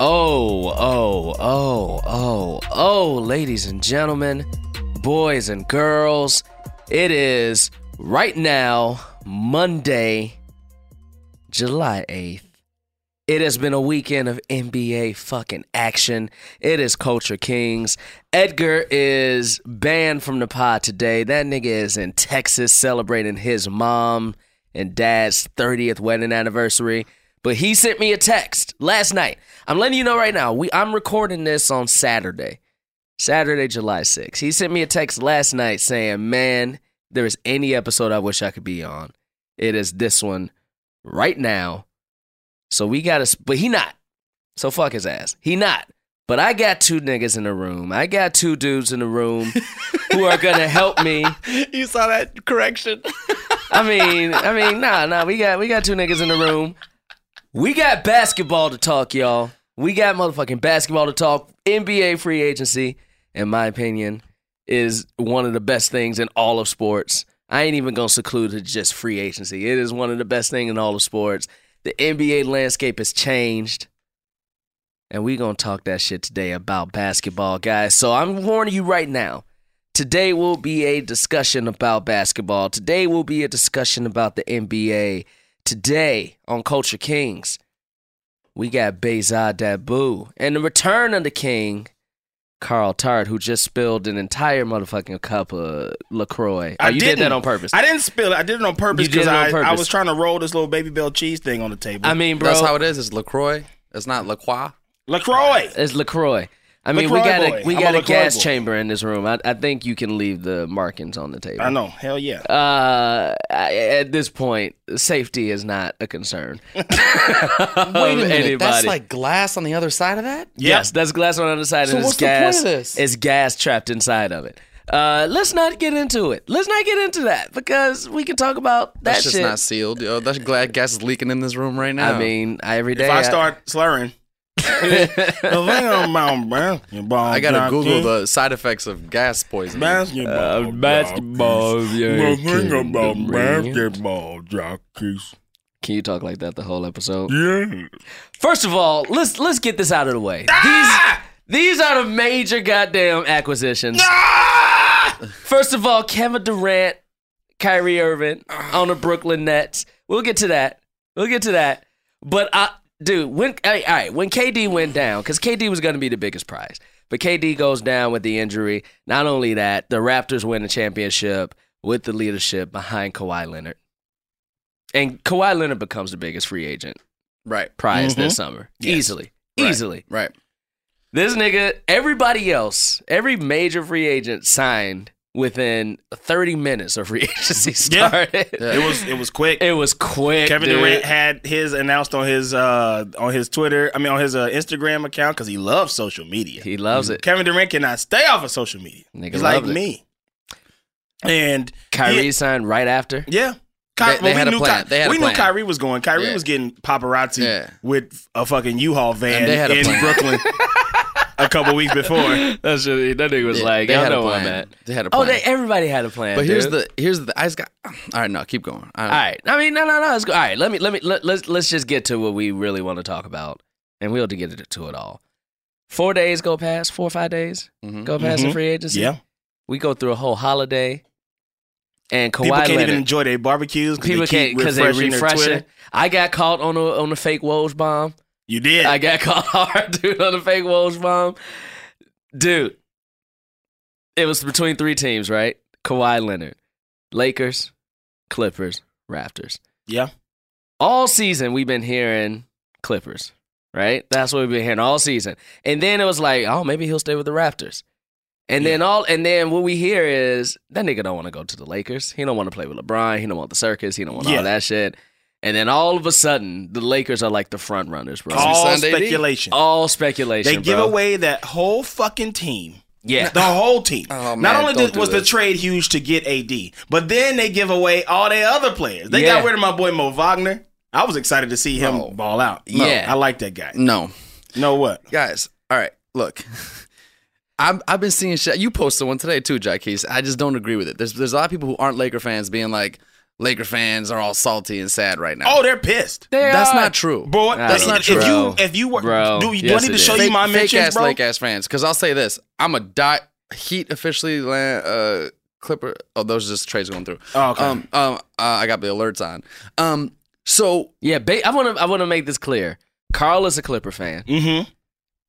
Oh, oh, oh, oh, oh, ladies and gentlemen, boys and girls, it is right now, Monday, July 8th. It has been a weekend of NBA fucking action. It is Culture Kings. Edgar is banned from the pod today. That nigga is in Texas celebrating his mom and dad's 30th wedding anniversary. But he sent me a text last night. I'm letting you know right now. We I'm recording this on Saturday. Saturday, July 6th. He sent me a text last night saying, "Man, there is any episode I wish I could be on. It is this one right now." So we got to but he not. So fuck his ass. He not. But I got two niggas in the room. I got two dudes in the room who are going to help me. You saw that correction? I mean, I mean, nah, nah. We got we got two niggas in the room. We got basketball to talk, y'all. We got motherfucking basketball to talk. NBA free agency, in my opinion, is one of the best things in all of sports. I ain't even gonna seclude to just free agency. It is one of the best things in all of sports. The NBA landscape has changed. And we gonna talk that shit today about basketball, guys. So I'm warning you right now. Today will be a discussion about basketball. Today will be a discussion about the NBA. Today on Culture Kings, we got Bezod Dabu and the return of the king, Carl Tart, who just spilled an entire motherfucking cup of LaCroix. Oh, you did that on purpose. I didn't spill it. I did it on purpose because I, I was trying to roll this little baby bell cheese thing on the table. I mean, bro, That's how it is. It's Lacroix. It's not Lacroix. LaCroix. it's LaCroix. I mean, we got boy. a we I'm got a a, gas boy. chamber in this room. I, I think you can leave the markings on the table. I know. Hell yeah. Uh, I- at this point, safety is not a concern. Wait a minute. Anybody. That's like glass on the other side of that? Yes, that's glass on the other side, So and what's it's the point gas. of this? It's gas trapped inside of it. Uh, let's not get into it. Let's not get into that because we can talk about that That's just shit. not sealed. Yo, that's glad gas is leaking in this room right now. I mean, every day If I start slurring. I gotta Google the side effects of gas poisoning. basketball. Uh, basketball, yeah, The thing about of the ring. basketball jockeys. Can you talk like that the whole episode? Yeah. First of all, let's let's get this out of the way. Ah! These these are the major goddamn acquisitions. Ah! First of all, Kevin Durant, Kyrie Irving on the Brooklyn Nets. We'll get to that. We'll get to that. But I, dude, when all right, when KD went down, because KD was going to be the biggest prize, but KD goes down with the injury. Not only that, the Raptors win the championship with the leadership behind Kawhi Leonard, and Kawhi Leonard becomes the biggest free agent Right. prize Mm-hmm. this summer, easily, Right. easily. Right. This nigga, everybody else, every major free agent signed within 30 minutes of free agency Yeah. started. It was it was quick. It was quick. Kevin dude. Durant had his announced on his uh on his Twitter. I mean on his uh, Instagram account because he loves social media. He loves it. Kevin Durant cannot stay off of social media. Nigga He's like it. me. And Kyrie he- signed right after. yeah. They- Ky- they well, had we a knew plan. Ky- They had a we knew. Kyrie was going. Kyrie Yeah. was getting paparazzi Yeah. with a fucking U-Haul van And they had a in plan. Brooklyn a couple weeks before. That's what, that nigga was Yeah, like, they y'all had a know where I'm plan. at. They had a Oh, plan. they, everybody had a plan. but here's dude. the here's the I just got. All right, no, keep going. I, All right. I mean, no, no, no. Let's go. All right. Let me, let me, let, let's, let's just get to what we really want to talk about, and we'll have to get to it all. Four days go past. Four or five days Mhm. go past the Mhm. free agency. Yeah. We go through a whole holiday, and Kawhi People can't Leonard. even enjoy their barbecues People because they can't keep because they refreshing their refreshing. I got caught on the on the fake Woj bomb. You did. I got caught hard, dude, on the fake Woj bomb. Dude, it was between three teams, right? Kawhi Leonard, Lakers, Clippers, Raptors. yeah. All season we've been hearing Clippers, right? That's what we've been hearing all season. And then it was like, oh, maybe he'll stay with the Raptors. And then all and then what we hear is that nigga don't want to go to the Lakers. He don't want to play with LeBron. He don't want the circus. He don't want Yeah. all that shit. And then all of a sudden the Lakers are like the front runners, bro. All signed AD? speculation. All speculation. They give bro. away that whole fucking team. Yeah. The whole team. Oh, Not only did, do was the trade huge to get AD, but then they give away all their other players. They got rid of my boy Mo Wagner. I was excited to see him No. ball out. Yeah. I like that guy. No, no what? guys. All right, look. I've, I've been seeing shit. You posted one today too, Jack Keys. I just don't agree with it. There's there's a lot of people who aren't Laker fans being like, Laker fans are all salty and sad right now. Oh, they're pissed. They that's are. not true. Boy, That's not true. if you if you were Bro, do, do yes, I need to show is. you my fake mentions, ass bro? Lake ass fans. Because I'll say this: I'm a die Heat officially land uh, Clipper. Oh, those are just trades going through. Oh, okay. Um, um, uh, I got the alerts on. Um, so Yeah, ba- I want to. I want to make this clear. Carl is a Clipper fan. Mm-hmm.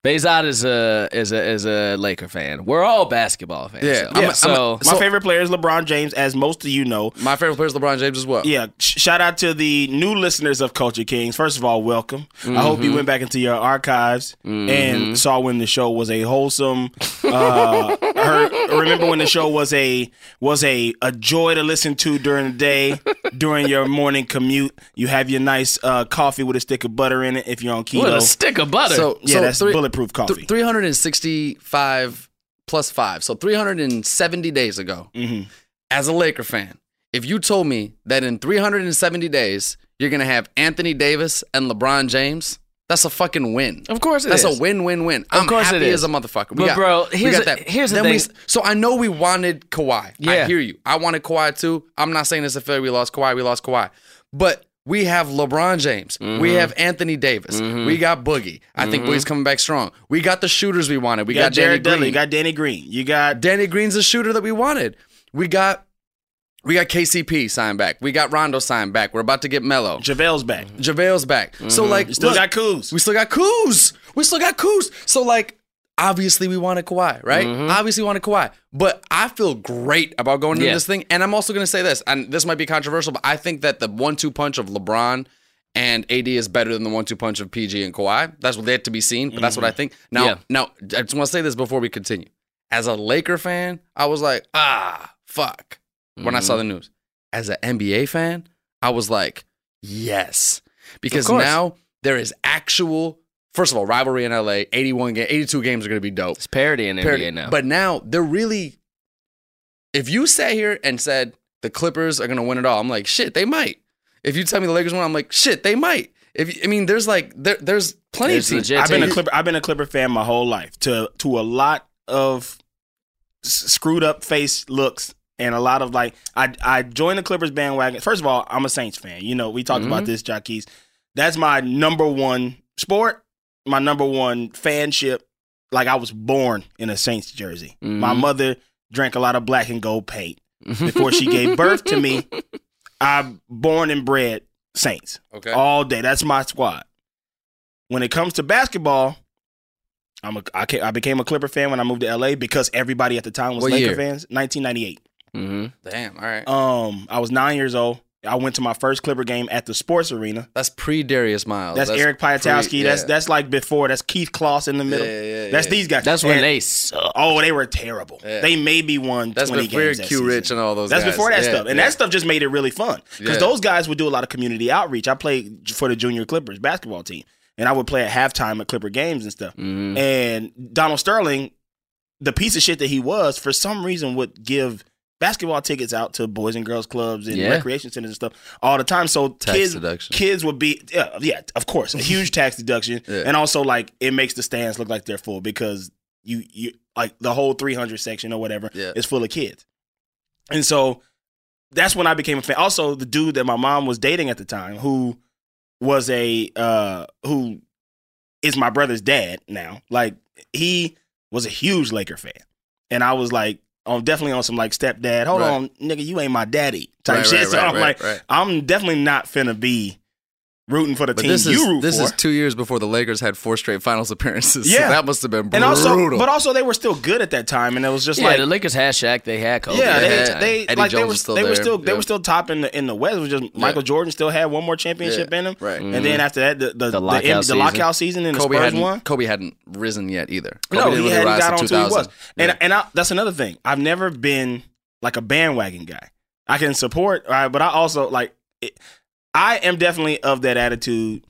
Bezod is a is a is a Laker fan. We're all basketball fans. Yeah, so, I'm a- I'm a- My So- favorite player is LeBron James, as most of you know. my favorite player is LeBron James as well. Yeah, sh- shout out to the new listeners of Culture Kings. First of all, welcome. I hope Mm-hmm. you went back into your archives and saw when the show was a wholesome. Uh, heard, remember when the show was a was a a joy to listen to during the day, during your morning commute. You have your nice uh, coffee with a stick of butter in it if you're on keto. with a stick of butter. So yeah, so that's three- bulletproof coffee. Th- 365 plus five, so 370 days ago. Mm-hmm. As a Laker fan, if you told me that in 370 days you're gonna have Anthony Davis and LeBron James, that's a fucking win. of course it That's is. a win-win-win. I'm course it happy is. as a motherfucker. But, bro, here's the- here's the Then we- thing. so I know we wanted Kawhi. Yeah. I hear you. I wanted Kawhi too. I'm not saying it's a failure. We lost Kawhi. We lost Kawhi. But we have LeBron James. Mm-hmm. We have Anthony Davis. Mm-hmm. We got Boogie. I think Boogie's mm-hmm. coming back strong. We got the shooters we wanted. We you got, got, Danny Jared Dudley, Green. you got Danny Green, you got Danny Green's a shooter that we wanted. We got we got KCP signed back. We got Rondo signed back. We're about to get Melo. JaVale's back. JaVale's back. So mm-hmm. like You still look, got Kuz. we still got Kuz. We still got Kuz. So like, obviously we wanted Kawhi, right? Mm-hmm. Obviously we wanted Kawhi. But I feel great about going into Yeah. this thing. And I'm also gonna say this, and this might be controversial, but I think that the one-two punch of LeBron and AD is better than the one-two punch of PG and Kawhi. That's what they have to be seen, but that's what I mm-hmm. think. Now, Yeah. now I just want to say this before we continue. As a Laker fan, I was like, ah, fuck. When I saw mm-hmm. the news. As an NBA fan, I was like, yes. Because now there is actual, first of all, rivalry in LA. 81 game, 82 games are going to be dope. it's parody in Parity. NBA now. But now they're really, if you sat here and said the Clippers are going to win it all, I'm like, shit, they might. If you tell me the Lakers won, I'm like, shit, they might. If I mean, there's like there, there's plenty There's of teams. legit I've been a. Clipper. I've been a Clipper fan my whole life. To to a lot of s- screwed up face looks and a lot of like I I joined the Clippers bandwagon. First of all, I'm a Saints fan. You know, we talked about mm-hmm. this, jockeys. That's my number one sport. My number one fanship. Like I was born in a Saints jersey. My mother drank a lot of black and gold paint before she gave birth to me. I'm born and bred Saints Okay. all day. That's my squad. When it comes to basketball, I'm a, I, I became a Clipper fan when I moved to LA because everybody at the time was What Laker year? fans. 1998. hmm Damn. All right. Um, I was nine years old. I went to my first Clipper game at the Sports Arena. That's pre Darius Miles. That's, Eric Piatkowski. pre- That's yeah. that's like before. That's Keith Closs in the middle. Yeah, yeah, that's yeah. these guys. That's when they suck. Oh, they were terrible. Yeah. They maybe won That's 20 before games that Q Rich and all those. That's guys. before that Yeah, stuff. And yeah. that stuff just made it really fun. Because Yeah. those guys would do a lot of community outreach. I played for the Junior Clippers basketball team. And I would play at halftime at Clipper games and stuff. Mhm. And Donald Sterling, the piece of shit that he was, for some reason would give basketball tickets out to boys and girls clubs and Yeah. recreation centers and stuff all the time. So Tax kids, deduction. kids would be yeah, yeah, of course, a huge tax deduction, Yeah. and also like it makes the stands look like they're full because you you like the whole 300 section or whatever Yeah. is full of kids, and so that's when I became a fan. Also, the dude that my mom was dating at the time, who was a uh who is my brother's dad now. Like he was a huge Laker fan, and I was like, I'm definitely on some like stepdad. Hold Right. on, nigga, you ain't my daddy type Right, shit. right, so I'm like. I'm definitely not finna be rooting for the But team this you is root this for. is two years before the Lakers had four straight Finals appearances. Yeah. so that must have been and brutal. also, but also they were still good at that time, and it was just Yeah, like. the Lakers had Shaq. They had Kobe. yeah, They they, had had- they Eddie like they were still they were still they Yeah. were still top in the in the West. It was just Michael Jordan still had one more championship Yeah. in him, Right. And then mm-hmm. after that, the the, The the, lockout the season. lockout season and the Kobe Spurs hadn't won. Kobe hadn't risen yet either. Kobe No, didn't he really hadn't rise got to on until he was. And and I, that's another thing. I've never been like a bandwagon guy. I can support, all right, but I also like. It, I am definitely of that attitude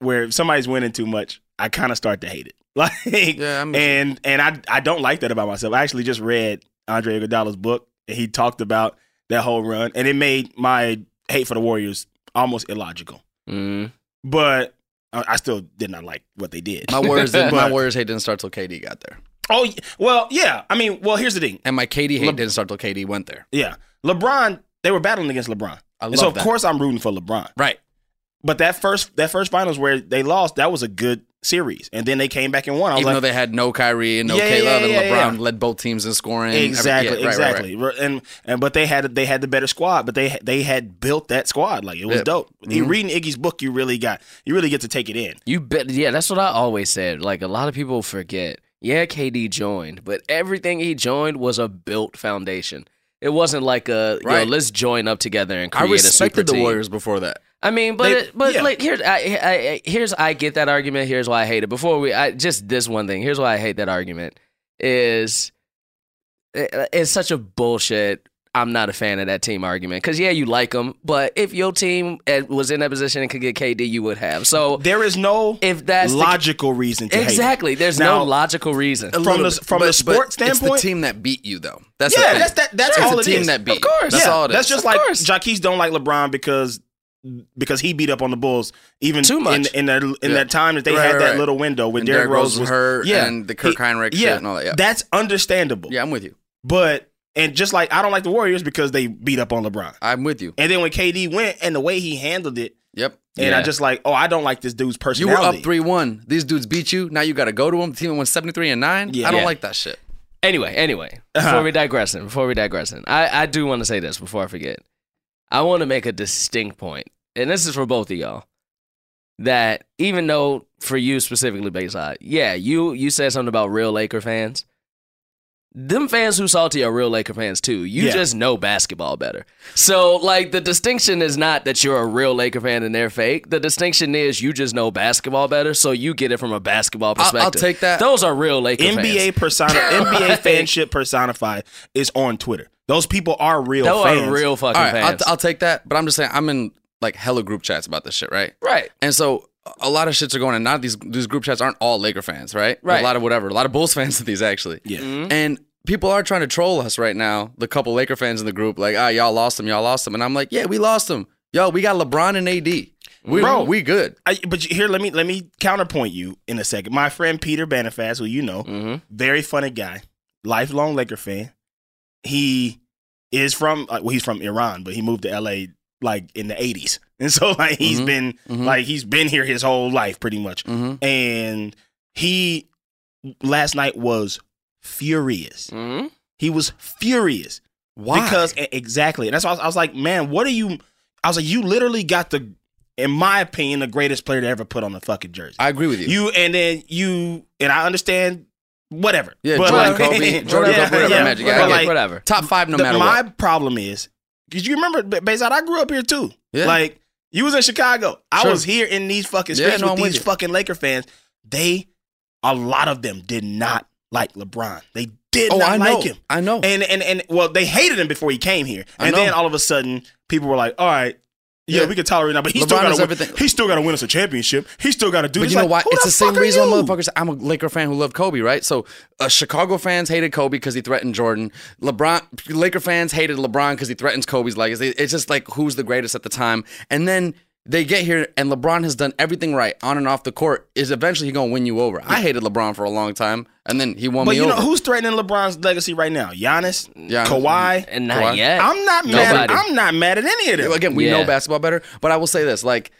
where if somebody's winning too much, I kind of start to hate it. Like, Yeah, I'm- and and I I don't like that about myself. I actually just read Andre Iguodala's book, and he talked about that whole run, and it made my hate for the Warriors almost illogical. Mm. But I I still did not like what they did. My Warriors, did, my Warriors hate didn't start till KD got there, Oh well, yeah. I mean, well, here's the thing. and my KD hate Le- didn't start till KD went there. Yeah, LeBron. They were battling against LeBron, I and love so of that. course I'm rooting for LeBron. Right. But that first that first finals where they lost, that was a good series, and then they came back and won. I was Even like, though they had no Kyrie and no Yeah, K yeah, Love, and LeBron yeah. led both teams in scoring. exactly, yeah, right, right, right. exactly. And and but they had they had the better squad, but they they had built that squad like it was Yeah. dope. You Mhm. reading Iggy's book, you really got you really get to take it in. You bet. Yeah, that's what I always said. Like a lot of people forget. Yeah, KD joined, but everything he joined was a built foundation. It wasn't like a Right. yo, let's join up together and I create a super respected the team. Warriors before that. I mean, but They- it, but yeah. like here's I, I, I here's I get that argument. Here's why I hate it. Before we, I just this one thing. Here's why I hate that argument is it- it's such a bullshit. I'm not a fan of that team argument because yeah, you like them, but if your team was in that position and could get KD, you would have. So There is no if that's the- logical reason to hate. exactly, there's Now- no logical reason. From the- bit. from the sports It's standpoint- the team that beat you, though. That's the Yeah, that's that. That's It's all the it team is. that beat. Of course. That's yeah, all it is. That's just Of like course. Jaquez don't like LeBron because because he beat up on the Bulls even Too much. in in that in Yeah. that time that they Right, had right, that right. little window when And Derrick Derrick Rose Rose was hurt yeah, and the Kirk He- Hinrich shit and all that, yeah. that's understandable. Yeah, I'm with you. But and just like I don't like the Warriors because they beat up on LeBron. I'm with you. And then when KD went and the way he handled it, Yep. and I just like, oh, I don't like this dude's personality. You personality. were up three one. These dudes beat you. Now you got to go to them. The team went seventy three and nine. Yeah. I don't Yeah. like that shit. Anyway, anyway, Uh-huh. before we digressing, before we digressing, I, I do want to say this before I forget. I want to make a distinct point, and this is for both of y'all. That even though for you specifically, Bayside, yeah, you you said something about real Laker fans. Them fans who salty are real Laker fans too. You Yeah. just know basketball better. So like the distinction is not that you're a real Laker fan and they're fake. The distinction is you just know basketball better, so you get it from a basketball I'll- I'll perspective. take that. Those are real Laker fans. NBA persona, NBA fanship personified is on Twitter. Those people are real Those fans. are real fucking right, I'll, fans. I'll take that. But I'm just saying, I'm in like hella group chats about this shit, right? right. And so a lot of shits are going, and not these these group chats aren't all Laker fans, right? Right. A lot of whatever, a lot of Bulls fans of these actually. Yeah. And people are trying to troll us right now. The couple Laker fans in the group, like, ah, y'all lost them, y'all lost them, and I'm like, yeah, we lost them. Yo, we got LeBron and AD. We, Bro. we good. I, but here, let me let me counterpoint you in a second. My friend Peter Banifast, who you know, Mm-hmm. very funny guy, lifelong Laker fan. He is from uh, well, he's from Iran, but he moved to LA like in the '80s, and so like he's Mhm. been Mhm. like he's been here his whole life pretty much. Mm-hmm. And he last night was furious. Mm-hmm. He was furious Why? because exactly. And that's why I was, I was like, man, what are you? I was like, you literally got the, in my opinion, the greatest player to ever put on the fucking jersey. I agree with you. You and then you and I understand whatever. Yeah, But Jordan, like- Kobe, Jordan, Yeah, Kobe, whatever, yeah. Magic. But I get it. like, whatever. Top five no the- matter my what. problem is because you remember Bayside, I grew up here too. Yeah. Like you was in Chicago, I Sure. was here in these fucking Yeah, streets no, with with these you. fucking Laker fans. They, a lot of them did not like LeBron. They did Oh, not I know. like him. I know. And and and well, they hated him before he came here, and then all of a sudden, people were like, "All right, yeah, Yeah. we can tolerate now, but he LeBron still got to everything. He still got to win us a championship. He still got to do. But this. you know Like, why? It's the same fuck are reason why you? motherfuckers. I'm a Laker fan who loved Kobe, right? So, uh, Chicago fans hated Kobe because he threatened Jordan. LeBron, Laker fans hated LeBron because he threatens Kobe's legacy. It's just like who's the greatest at the time. And then they get here, and LeBron has done everything right on and off the court. Is eventually he gonna win you over? I hated LeBron for a long time, and then he won but me over. But you know who's threatening LeBron's legacy right now? Giannis, Giannis Kawhi, and not Kawhi. yet. I'm not mad. Nobody. I'm not mad at any of them. Again, we Yeah. know basketball better, but I will say this: like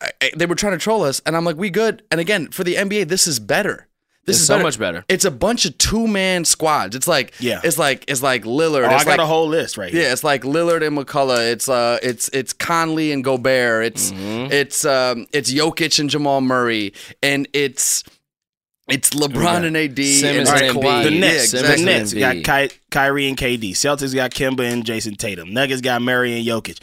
I, I- they were trying to troll us, and I'm like, we good. And again, for the NBA, this is better. This It's is so better. much better. It's a bunch of two man squads. It's like Yeah. it's like it's like Lillard. Oh, it's I got like, a whole list right here. yeah, it's like Lillard and McCollum. It's uh, it's it's Conley and Gobert. It's Mm-hmm. it's um, it's Jokic and Jamal Murray, and it's it's LeBron and AD Simmons and and. Kawhi. The Yeah, Nets, the Nets got Ky- Kyrie and KD. Celtics got Kemba and Jayson Tatum. Nuggets got Murray and Jokic.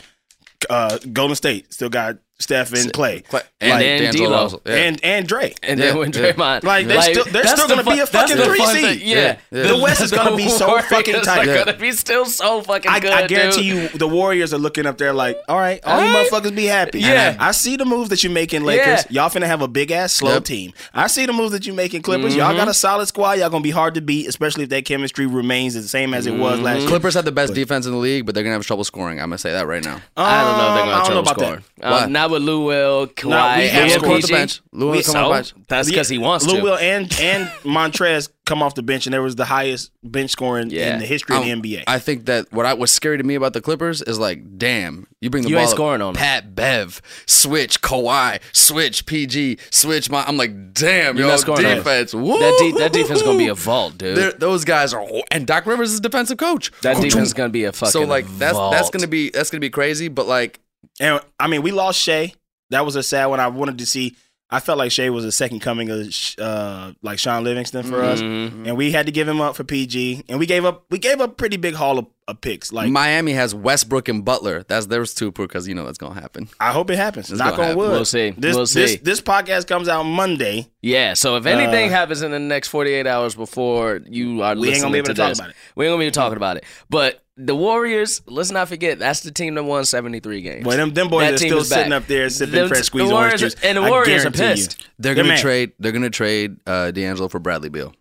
Uh, Golden State still got Steph and Clay, Clay- And then D'Lo. Yeah. and and Dre. And Yeah, then when yeah. Draymond, Like, they're still- they're still the gonna be a fucking three fun seed. Yeah, Yeah, yeah. The West is gonna be so Warriors fucking are tight. gonna be still so fucking I, good. I guarantee dude. you, the Warriors are looking up there like, all right, all you Alright. motherfuckers be happy. Yeah. I see the moves that you making, Lakers. Yeah. Y'all finna have a big ass slow Yep. team. I see the moves that you making, Clippers. Y'all Mm-hmm. got a solid squad. Y'all gonna be hard to beat, especially if that chemistry remains the same as it was Mm-hmm. last year. Clippers have the best defense in the league, but they're gonna have trouble scoring. I'm gonna say that right now. I don't know if they're gonna I have don't know trouble about scoring. that. Why? With Lou Will, Kawhi, we have and Lou come off the PG. bench. Lou will We- come off the bench. That's because he wants to. Lou to. Will and and Montrez come off the bench, and there was the highest bench scoring Yeah. in the history of the Um, NBA. I think that what I was scary to me about the Clippers is like, damn, you bring the You ball ain't up, scoring on 'em. Pat Bev, switch Kawhi, switch PG, switch my. I'm like, damn, You're yo, not scoring on 'em. defense. That, de- that defense is gonna be a vault, dude. They're- those guys are, and Doc Rivers is defensive coach. that defense is gonna be a fucking so like that's vault. that's gonna be that's gonna be crazy. But like, And I mean, we lost Shai. That was a sad one. I wanted to see. I felt like Shai was a second coming of uh, like Shaun Livingston for us, Mm-hmm. and we had to give him up for PG. And we gave up. We gave up pretty big haul of, of picks. Like Miami has Westbrook and Butler. That's there's two because you know that's gonna happen. I hope it happens. It's Knock gonna on happen. wood. We'll see. This, We'll see. this podcast comes out Monday. Yeah, so if anything Uh, happens in the next 48 hours before you are We ain't listening gonna be able to talk this, about it. we ain't gonna be talking about it. But the Warriors, let's not forget, that's the team that won 73 games. Boy, them them boys That are still is back. sitting up there sipping The- fresh the squeeze Warriors orange juice. and the Warriors are guarantee you. pissed. They're They're gonna trade. They're gonna trade uh, D'Angelo for Bradley Beal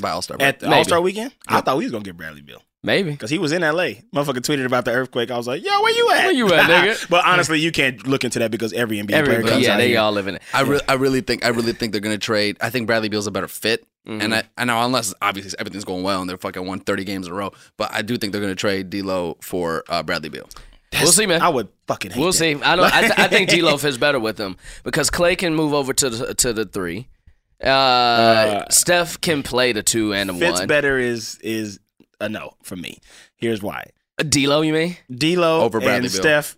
by All Star. At. All Star weekend, I thought we was gonna get Bradley Beal. Maybe. Because he was in LA. Motherfucker tweeted about the earthquake. I was like, yo, where you at? Where you at, nigga? but honestly, you can't look into that because every NBA player comes yeah, out they here. all live in it. I, re- I really think I really think they're gonna trade. I think Bradley Beal's a better fit, Mm-hmm. and I, I know unless obviously everything's going well and they're fucking won thirty games in a row, but I do think they're gonna trade D'Lo for uh, Bradley Beal. We'll see, man. I would fucking hate We'll that. see. I don't. I, th- I think D'Lo fits better with them because Clay can move over to the to the three. Uh, Steph can play the two and the Fits one. better is is a no for me. Here's why. D'Lo, you mean? D'Lo Over Bradley and Beal. Steph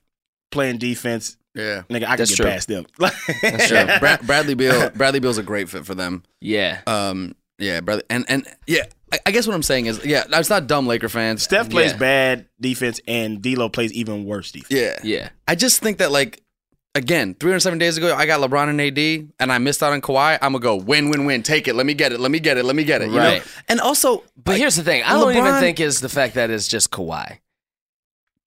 playing defense. Yeah, Nigga, I can That's get true. past them. sure. Bra- Bradley Beal. Bradley Beal's a great fit for them. Yeah. Um, yeah, brother, and and yeah, I, I guess what I'm saying is, yeah, it's not dumb Laker fans. Steph plays Yeah. bad defense, and D'Lo plays even worse defense. Yeah, Yeah. I just think that like. Again, 307 days ago, I got LeBron and AD, and I missed out on Kawhi. I'm gonna go win, win, win. Take it. Let me get it. Let me get it. Let me get it. You Right. know. And also, But like, here's the thing. I don't even think is the fact that it's just Kawhi.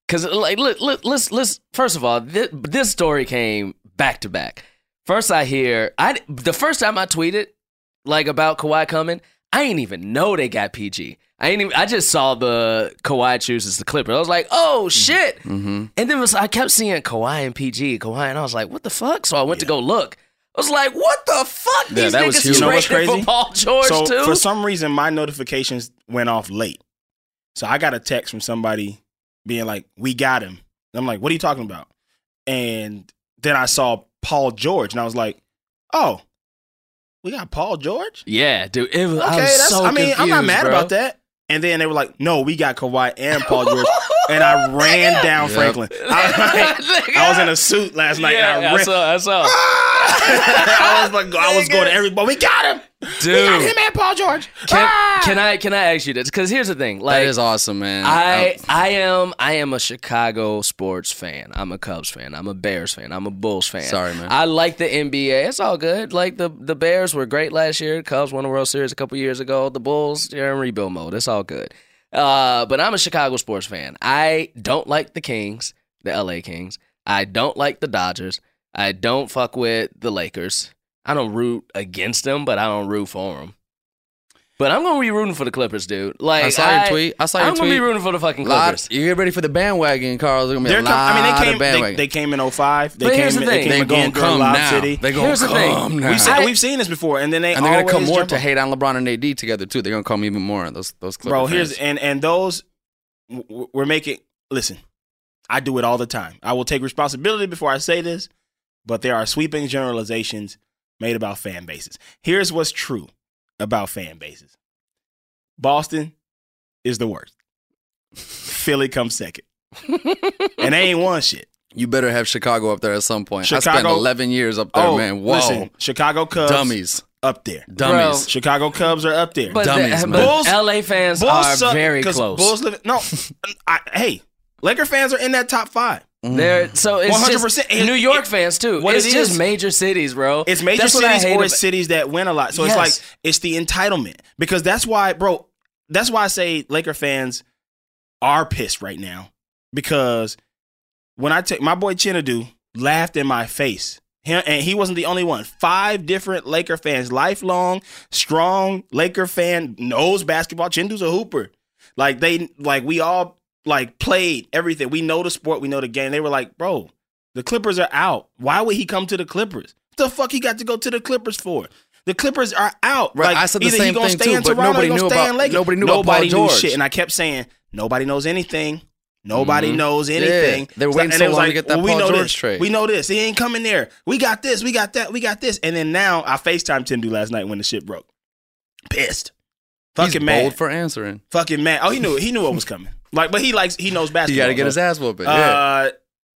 Because like, let, let, let's let's first of all, this, this story came back to back. First, I hear I the first time I tweeted like about Kawhi coming, I ain't even know they got PG. I ain't even. I just saw the Kawhi chooses the Clippers. I was like, oh shit! Mhm. And then was I kept seeing Kawhi and PG, Kawhi, and I was like, what the fuck? So I went to go look. I was like, what the fuck? Yeah, These that was niggas huge. You know what's trading crazy? for Paul George so too. for some reason, my notifications went off late. So I got a text from somebody being like, "We got him." And I'm like, "What are you talking about?" And then I saw Paul George, and I was like, "Oh, we got Paul George." yeah, dude. It was, Okay, I was that's. so I mean, I'm not mad bro. about that. And then they were like, "No, we got Kawhi and Paul George," and I ran down Yep. Franklin. I, I was in a suit last night. Yeah, and I I ran. saw. I saw. I was like, I was going to everybody. We got him. We got Dude, him and Paul George. can, Ah! can I can I ask you this? Because here's the thing. Like, that is awesome, man. I I am I am a Chicago sports fan. I'm a Cubs fan. I'm a Bears fan. I'm a Bulls fan. Sorry, man. I like the NBA. It's all good. Like the the Bears were great last year. Cubs won the World Series a couple years ago. The Bulls they're in rebuild mode. It's all good. Uh, but I'm a Chicago sports fan. I don't like the Kings, the LA Kings. I don't like the Dodgers. I don't fuck with the Lakers. I don't root against them, but I don't root for them. But I'm gonna be rooting for the Clippers, dude. Like I saw your tweet. I saw your tweet. I'm gonna be rooting for the fucking lot, Clippers. you get ready for the bandwagon, Carl. There's gonna be They're a com- lot I mean, they came. They, bandwagon. they came in 05. They But came. here's the they thing. came They again gonna come now. City. They gonna Here's the thing. come now. We've seen, I- we've seen this before, and then they and they're gonna come more to hate on LeBron and AD together too. They're gonna come even more. Those those Clipper bro. Here's fans. and and those w- w- we're making. Listen, I do it all the time. I will take responsibility before I say this, but there are sweeping generalizations made about fan bases. Here's what's true about fan bases: Boston is the worst. Philly comes second, and they ain't won shit. you better have Chicago up there at some point. I spent Chicago- 11 years up there, oh, man. Whoa, listen, Chicago Cubs dummies, up there. dummies. Chicago Cubs are up there. But Dummies, the, man. but Bulls- LA fans Bulls are suck very 'cause close. Bulls live. No, I, hey, Laker fans are in that top five. Mm-hmm. They're so it's 100%. just And New York it- fans too. what It's it just is- major cities, bro. It's major That's cities or it's cities that win a lot. So it's like it's the entitlement because that's why, bro. That's why I say Laker fans are pissed right now because when I take my boy Chinedu laughed in my face. Him, and he wasn't the only one. Five different Laker fans, lifelong, strong Laker fan, knows basketball. Chindu's a hooper. Like they, like we all like played everything. We know the sport, we know the game. They were like, bro, the Clippers are out. Why would he come to the Clippers? What the fuck he got to go to the Clippers for? The Clippers are out. Right, Like, I said the either same thing stay too, in but Toronto, nobody knew stay about- nobody knew about Nobody Paul knew George. shit, and I kept saying nobody knows anything. Nobody knows anything. Mm-hmm. they were waiting so was long to get that well, we Paul know George this. trade. We know this. He ain't coming there. We got this. We got that. We got this. And then now I Facetime Tindu last night when the shit broke. Pissed. Fucking He's mad. for answering. Fucking mad. Oh, he knew. He knew what was coming. Like, but he likes. He knows He basketball. got to get his ass whooping. yeah. uh,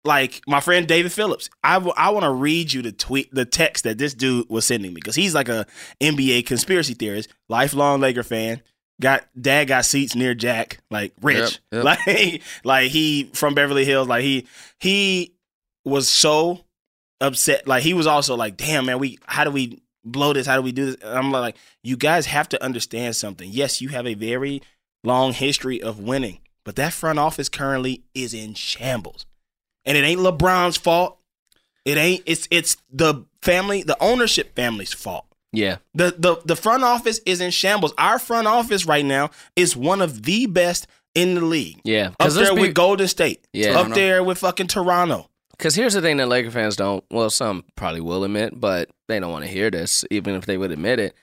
like my friend David Phillips. I want to read you the tweet, the text that this dude was sending me because he's like a NBA conspiracy theorist, lifelong Laker fan. Got dad got seats near Jack, like rich, Yep, yep. like like he from Beverly Hills. Like he he was so upset. Like he was also like, damn man, we how do we blow this? How do we do this? And I'm like, you guys have to understand something. Yes, you have a very long history of winning, but that front office currently is in shambles and it ain't LeBron's fault. It ain't. It's it's the family, the ownership family's fault. Yeah, The the the front office is in shambles. Our front office right now is one of the best in the league. yeah. Up there with Golden State. Yeah. Up there with fucking Toronto. Because here's the thing that Laker fans don't. Well, some probably will admit, but they don't want to hear this, even if they would admit it.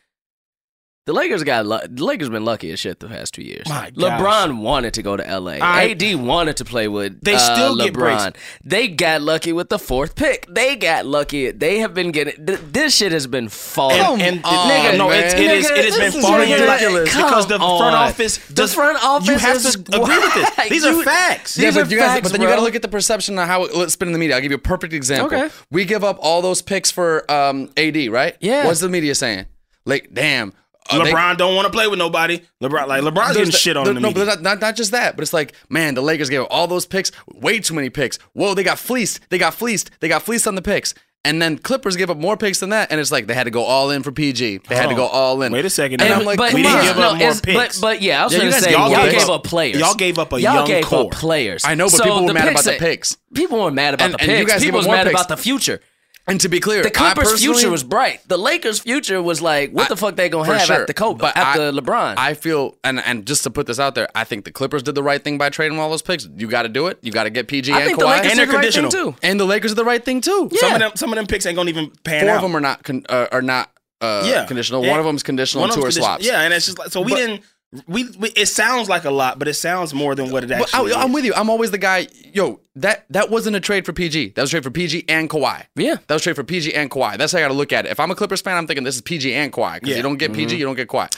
The Lakers got the Lakers been lucky as shit the past two years. My gosh. LeBron wanted to go to LA. I- AD wanted to play with. They uh, still get LeBron. They got lucky with the fourth pick. They got lucky. They have been getting. Th- this shit has been falling. And, and on, nigga, no, man. it's, it is. It has been this falling is in like ridiculous. because the Come front office. The does- front office You have is- to agree with this. These are You- facts. These yeah, are but you guys, facts, but then you got to look at the perception of how it, let's spin in the media. I'll give you a perfect example. Okay. We give up all those picks for um, AD, right? Yeah. What's the media saying? Like, damn. Uh, they- LeBron don't want to play with nobody. LeBron, like LeBron's getting the- shit on the- the no, media. but not, not not just that, but it's like, man, the Lakers gave up all those picks, way too many picks. Whoa, they got fleeced. They got fleeced. They got fleeced on the picks. And then Clippers gave up more picks than that, and it's like they had to go all in for PG. They had to go all in. Wait a second. And now. I'm like, but we come didn't on. give up more picks. But, but yeah, I was Yeah, going to guys say gave y'all, up- gave y'all up players. y'all gave up a y'all young gave core. up players. I know, but So people were mad about the picks. People were mad about And- the and you picks. guys people up was more mad picks. about the future. And to be clear, The Clippers' future was bright. The Lakers' future was like, what the fuck they gonna have sure. after Kobe, But after I- LeBron? I feel, and and just to put this out there, I think the Clippers did the right thing by trading all those picks. You got to do it. You got to get PG I and think the Kawhi. Lakers And did they're the right conditional. too. and the Lakers are the right thing too. Yeah. Some of them, some of them picks ain't gonna even pan Four out. of them are not con- uh, are not uh, yeah, conditional. Yeah. One of them is conditional, One and of two are them's swaps. Yeah, and it's just like so we But- didn't. We, we it sounds like a lot, but it sounds more than what it actually. I, I'm is. with you. I'm always the guy. Yo, that that wasn't a trade for PG. That was a trade for PG and Kawhi. Yeah. that was a trade for PG and Kawhi. That's how I got to look at it. If I'm a Clippers fan, I'm thinking this is PG and Kawhi because Yeah. you don't get PG, mm-hmm. you don't get Kawhi.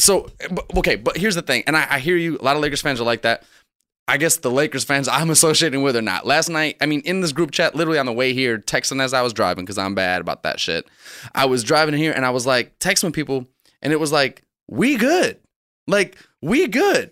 So, but, okay, but here's the thing, and I, I hear you. A lot of Lakers fans are like that. I guess the Lakers fans I'm associating with or not. Last night, I mean, in this group chat, literally on the way here, texting as I was driving because I'm bad about that shit. I was driving here and I was like texting people, and it was like, "We good, like we good."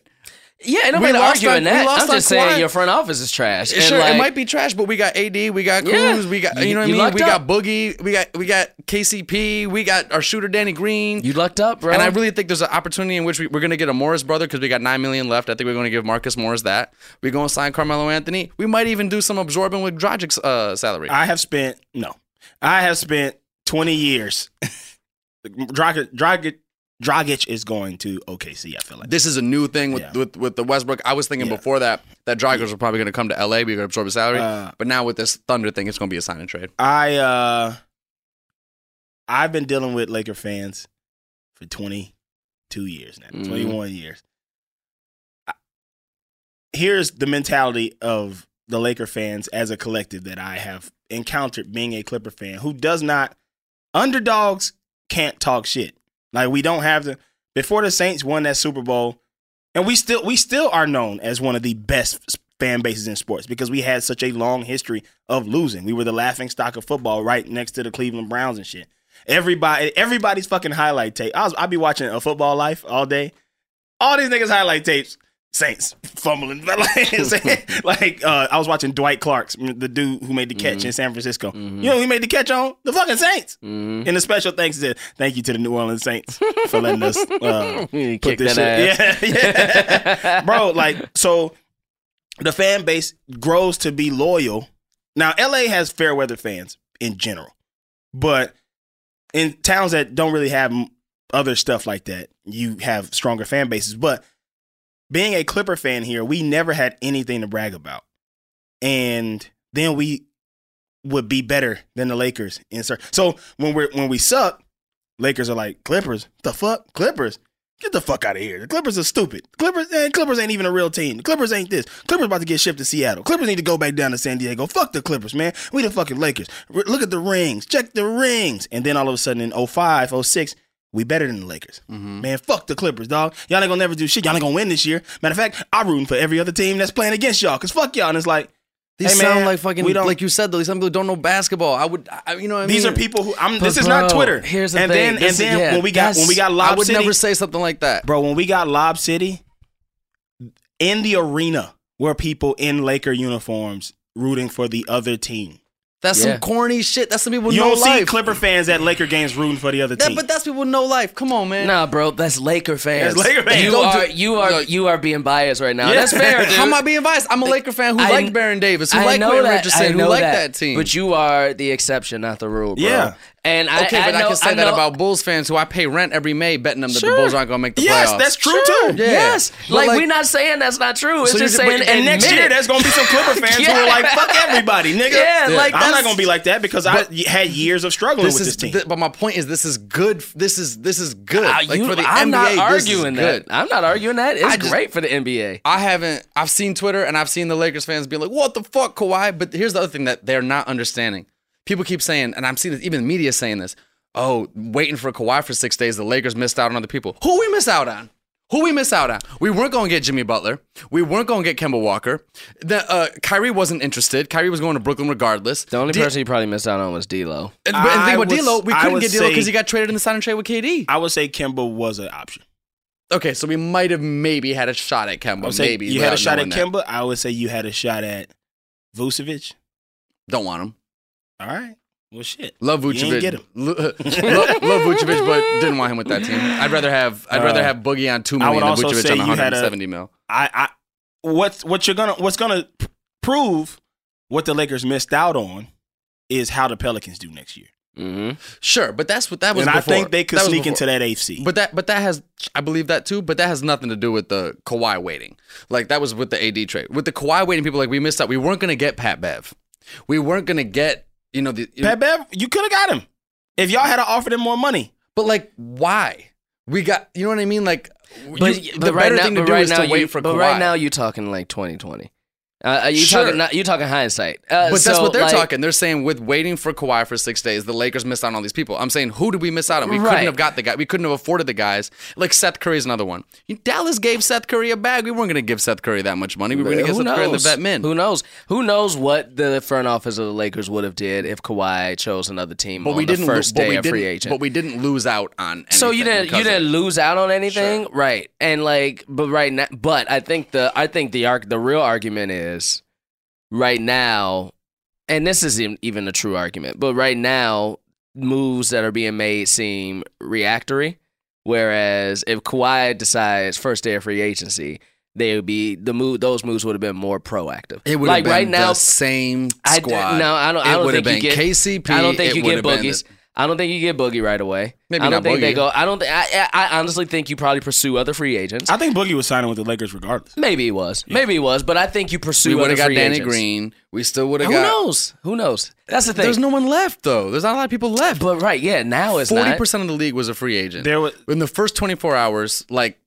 yeah, and nobody We lost arguing on- that. I'm just on saying Kawhi. your front office is trash. And Sure, like, it might be trash, but we got AD, we got Yeah. We got you, You- know what I you mean. We up. got Boogie, we got we got KCP, we got our shooter Danny Green. You lucked up, bro. and I really think there's an opportunity in which we, we're going to get a Morris brother because we got nine million left. I think we're going to give Marcus Morris that. We're going to sign Carmelo Anthony. We might even do some absorbing with Dragic's uh, salary. I have spent no, I have spent 20 years. Dragic, Dragic, Dragic is going to OKC. I feel like this is a new thing with, Yeah. with with the Westbrook. I was thinking Yeah. before that that Dragons were probably going to come to LA. We're going to absorb his salary, Uh, but now with this Thunder thing, it's going to be a sign and trade. I uh, I've been dealing with Laker fans for 22 years now, Mhm. 21 years. I- Here's the mentality of the Laker fans as a collective that I have encountered being a Clipper fan who does not underdogs can't talk shit. Like we don't have the before the Saints won that Super Bowl, and we still we still are known as one of the best fan bases in sports because we had such a long history of losing. We were the laughing stock of football, right next to the Cleveland Browns and shit. Everybody, everybody's fucking highlight tape. I was, I'd be watching a football life all day. All these niggas highlight tapes Saints fumbling. like, uh, I was watching Dwight Clark's, the dude who made the catch in San Francisco. You know who he made the catch on? The fucking Saints. And the special thanks is thank you to the New Orleans Saints for letting us uh, put this shit. Yeah, yeah. Bro, like so the fan base grows to be loyal. Now LA has fair weather fans in general. But in towns that don't really have other stuff like that, you have stronger fan bases. But being a Clipper fan here, we never had anything to brag about. And then we would be better than the Lakers. in cer- So when we're when we suck, Lakers are like Clippers. The fuck, Clippers. Get the fuck out of here. The Clippers are stupid. Clippers, eh, Clippers ain't even a real team. The Clippers ain't this. Clippers about to get shipped to Seattle. Clippers need to go back down to San Diego. Fuck the Clippers, man. We the fucking Lakers. Look at the rings. Check the rings. And then all of a sudden in 05, 06, we better than the Lakers. Mm-hmm. Man, fuck the Clippers, dog. Y'all ain't gonna never do shit. Y'all ain't gonna win this year. Matter of fact, I'm rooting for every other team that's playing against y'all. Cause fuck y'all. And it's like, These Hey, sound man, like fucking we don't- like you said though. Some people don't know basketball. I would, I, you know, what I these mean? are people who I'm. This is not Twitter. here's the and thing. then and then yeah, when we got when we got I Lob would City, never say something like that. bro. When we got Lob City in the arena, were people in Laker uniforms rooting for the other team. That's Yeah. some corny shit. That's some people with You no don't see. Clipper fans at Laker games rooting for the other That- team. but that's people with no life. Come on, man. Nah, bro, that's Laker fans. That's Laker fans. You Don't are do- you are No. you are being biased right now. Yeah. That's fair, dude. How am I being biased? I'm a Laker fan who I- liked Baron Davis, who I liked know Wayne that. Richardson, who know liked that. that team. But you are the exception, not the rule, bro. Yeah. And I, okay, I, but I, know, can say that know- about Bulls fans who I pay rent every May betting them that Sure. the Bulls aren't going to make the yes, playoffs. Yes, that's true Sure, too. Yeah. Yes. Like, like- we're not saying that's not true. It's So just saying And next year, there's gonna be some Clipper fans who are like, "Fuck everybody, nigga." Yeah, like, that's- not gonna be like that because I had years of struggling This with is, this team. th- but my point is, this is good. This is this is good. Ah, like you- for the I'm NBA, not arguing that. I'm not arguing that. It's just- great for the NBA. I haven't. I've seen Twitter and I've seen the Lakers fans be like, "What the fuck, Kawhi?" But here's the other thing that they're not understanding. People keep saying, and I'm seeing this, even the media saying this. Oh, waiting for Kawhi for six days, the Lakers missed out on other people. Who we miss out on? Who we miss out on? We weren't going to get Jimmy Butler. We weren't going to get Kemba Walker. The, uh, Kyrie wasn't interested. Kyrie was going to Brooklyn regardless. The only D- person you probably missed out on was D'Lo. and, but- and the I thing about would- D'Lo, we couldn't get D'Lo because he got traded in the sign and trade with KD. I would say Kemba was an option. Okay, so we might have maybe had a shot at Kemba. I would say maybe you had a shot at knowing that. Kemba. I would say you had a shot at Vucevic. Don't want him. All right. Well, shit. Love You Vucevic. get him. Lo- love, love Vucevic, but didn't want him with that team. I'd rather have I'd rather Uh, have Boogie on two I than Vucevic on you had a- 170 mil. I, I, what's what you're gonna what's gonna p- prove what the Lakers missed out on is how the Pelicans do next year. Mm-hmm. Sure, but that's what that was. and I think they could That sneak before. into that eighth seed. But that but that has I believe that too. But that has nothing to do with the Kawhi waiting. Like that was with the AD trade. With the Kawhi waiting, people like we missed out. We weren't gonna get Pat Bev. We weren't gonna get you know the. Pat Bev, you could have got him if y'all had offered him more money. but like why? We got you know what I mean. Like But, you- but right now, thing to do right is now, to wait you, for but Kawhi. right now, you're talking like 2020. Uh, are you Sure. talking? Not, you talking hindsight. Uh, But that's what they're like, talking. They're saying with waiting for Kawhi for six days, the Lakers missed out on all these people. I'm saying who did we miss out on? We Right. couldn't have got the guy. We couldn't have afforded the guys. Like Seth Curry's another one. Dallas gave Seth Curry a bag. We weren't going to give Seth Curry that much money. We were going to give Seth Curry the knows? vet min. Who knows? Who knows what the front office of the Lakers would have did if Kawhi chose another team but on we the didn't. first but day we of free agent? But we didn't lose out on. so you didn't you didn't lose out on anything, right? And like, but right now, but I think the I think the arc the real argument is right now, and this isn't even a true argument, but right now moves that are being made seem reactory, whereas if Kawhi decides first day of free agency. They would be the move; those moves would have been more proactive. It would like have been right now. the same I squad. no, I don't. I don't would have think you been get KCP. I don't think it you get boogies. the- I don't think you get Boogie right away. Maybe I don't not think they go. I don't. Think, I, I I honestly think you probably pursue other free agents. I think Boogie was signing with the Lakers regardless. Maybe he was. Maybe he was. But I think you pursue. we would have got Danny agents. Green. We still would have Who got. knows? Who knows? That's the thing. There's no one left though. There's not a lot of people left. But right, yeah. Now it's forty percent of the league was a free agent. There was in the first 24 hours, like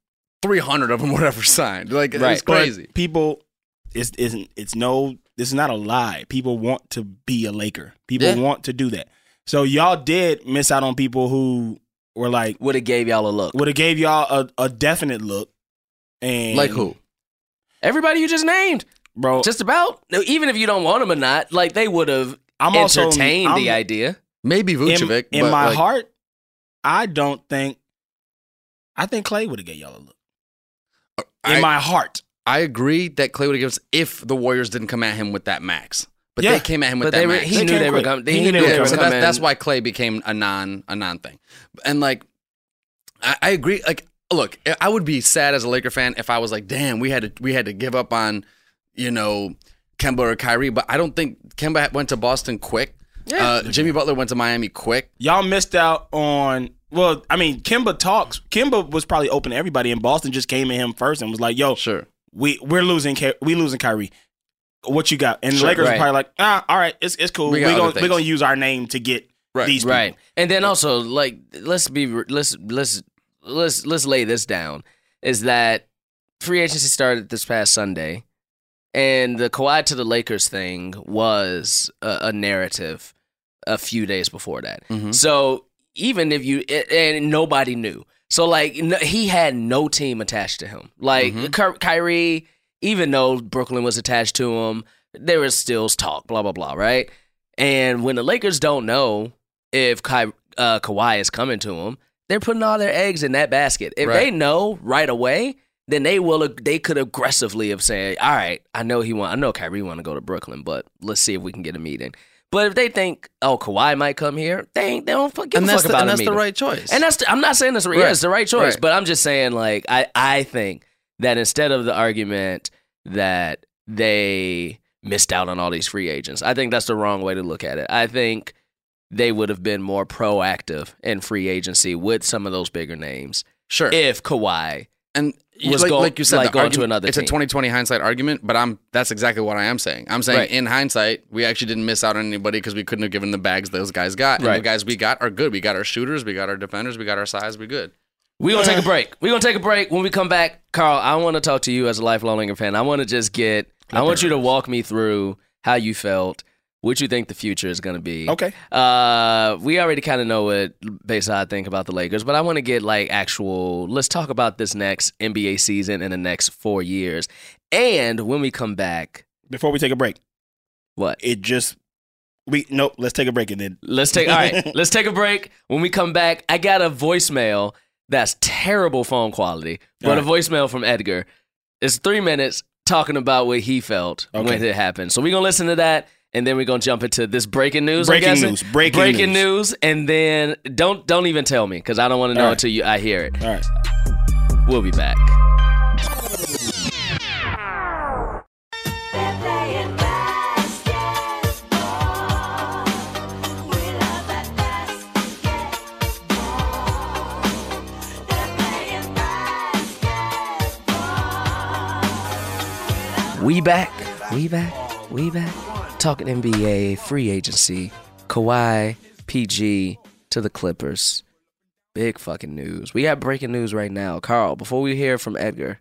300 of them were ever signed. Like it Right. was crazy. But people, it's isn't it's no. This is not a lie. People want to be a Laker. People Yeah. want to do that. So y'all did miss out on people who were like Would have gave y'all a look. would have gave y'all a, a definite look. And like who? Everybody you just named, bro? just about. No, even if you don't want them or not, like they would have I'm also entertained the I'm- idea. Maybe in, Vucevic. in but, my like, heart, I don't think. I think Clay would have gave y'all a look. Uh, in I- my heart, I agree that Clay would have given us if the Warriors didn't come at him with that max. But Yeah. they came at him with But that they were, max. he They knew they were quick. coming. He He, knew knew they they were were so that's, that's why Clay became a non a non thing. And like I, I agree. Like, look, I would be sad as a Laker fan if I was like, damn, we had to we had to give up on, you know, Kemba or Kyrie. But I don't think Kemba went to Boston quick. Uh, Jimmy Butler went to Miami quick. Y'all missed out on. Well, I mean, Kemba talks. Kemba was probably open to everybody, and Boston just came at him first and was like, "Yo, Sure. we we're losing. Ky- We losing Kyrie. What you got?" And Sure, Lakers right. probably like, "Ah, all right, it's it's cool. We we're gonna we're gonna use our name to get Right, these people. Right. And then also like let's be let's let's let's let's lay this down is that free agency started this past Sunday and the Kawhi to the Lakers thing was a, a narrative a few days before that. Mhm. So even if you and nobody knew. So like no, he had no team attached to him. Like. Ky- Kyrie even though Brooklyn was attached to him, there was still talk blah blah blah, right? And when the Lakers don't know if Ky- uh, Kawhi is coming to them, they're putting all their eggs in that basket. If Right. they know right away, then they will. They could aggressively have said, "All right, I know he want. I know Kyrie want to go to Brooklyn, but let's see if we can get a meeting." But if they think, "Oh, Kawhi might come here," they ain't, they don't fuck- give And a that's, fuck the, about and that's the right choice. And that's the, I'm not saying it's, Right. yeah, it's the right choice, Right. but I'm just saying like I I think that instead of the argument that they missed out on all these free agents, I think that's the wrong way to look at it. I think they would have been more proactive in free agency with some of those bigger names sure. if Kawhi and was like, go- like you said, like going to argument- another It's team. a 2020 hindsight argument, but I'm that's exactly what I am saying. I'm saying Right. in hindsight, we actually didn't miss out on anybody because we couldn't have given the bags those guys got. And Right. the guys we got are good. We got our shooters, we got our defenders, we got our size, we good. We're gonna take a break. We're gonna take a break. When we come back, Carl, I want to talk to you as a lifelong Laker fan. I want to just get. I want you to walk me through how you felt, what you think the future is gonna be. Okay. Uh, we already kind of know what based on how I think about the Lakers, but I want to get like actual. Let's talk about this next NBA season in the next four years, and when we come back, Before we take a break, what? it just we nope. Let's take a break and then Let's take all right. let's take a break. When we come back, I got a voicemail that's terrible phone quality, but a voicemail from Edgar. It's three minutes talking about what he felt when Okay. it happened. So we're gonna listen to that, and then we're gonna jump into this breaking news. Breaking news. Breaking breaking news. news, and then don't don't even tell me because I don't want to know right. until you I hear it. all right. We'll be back. We back. We back. We back. Talking NBA free agency. Kawhi, PG to the Clippers. Big fucking news. We got breaking news right now. Carl, before we hear from Edgar,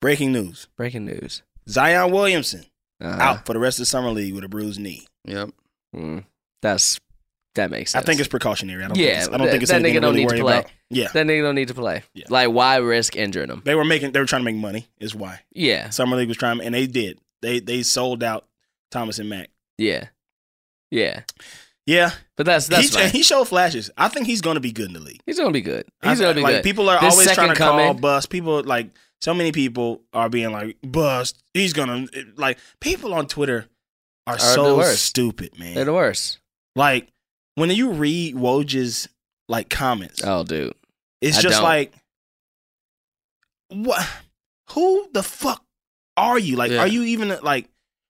Breaking news: breaking news. Zion Williamson Uh, out for the rest of the summer league with a bruised knee. Yep. mm, that's that makes sense. I think it's precautionary. I don't Yeah, think it's, I don't that- think it's that anything nigga to don't really need to play. about. Yeah, that nigga don't need to play. Yeah. Like, why risk injuring him? they were making. They were trying to make money. Is why Yeah, summer league was trying, and they did. They they sold out Thomas and Mack. yeah, yeah. Yeah, But that's that's he, he showed flashes. I think he's going to be good in the league. He's gonna be good. He's gonna be like good. people are This always trying to second call coming- bust. People like so many people are being like bust. He's gonna like people on Twitter are, the so stupid, man. They're the worst. like when you read Woj's like comments, Oh, dude. it's I just don't. like what? Who the fuck are you? Like, Yeah. are you even like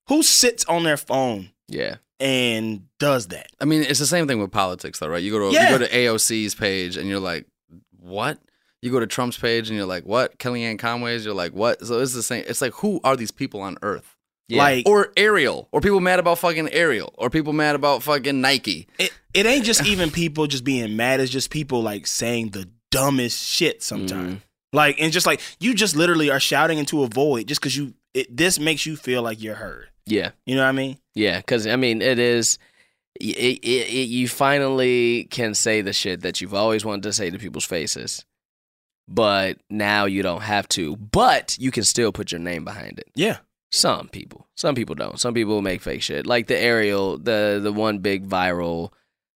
who sits on their phone Yeah. and does that? I mean, it's the same thing with politics, though, right? You go to Yeah. you go to AOC's page and you're like, what? You go to Trump's page and you're like, what? Kellyanne Conway's, you're like, what? So it's the same. It's like, who are these people on Earth? Yeah. Like, Or Ariel, or people mad about fucking Ariel, or people mad about fucking Nike. it, it ain't just even people just being mad. It's just people like saying the dumbest shit sometimes. Mm. Like and just like you just literally are shouting into a void just because you it, this makes you feel like you're heard. Yeah. You know what I mean? Yeah. Because, I mean, it is. It, it, it, you finally can say the shit that you've always wanted to say to people's faces, but now you don't have to. But you can still put your name behind it. Yeah. Some people, some people don't. Some people make fake shit, like the Ariel, the the one big viral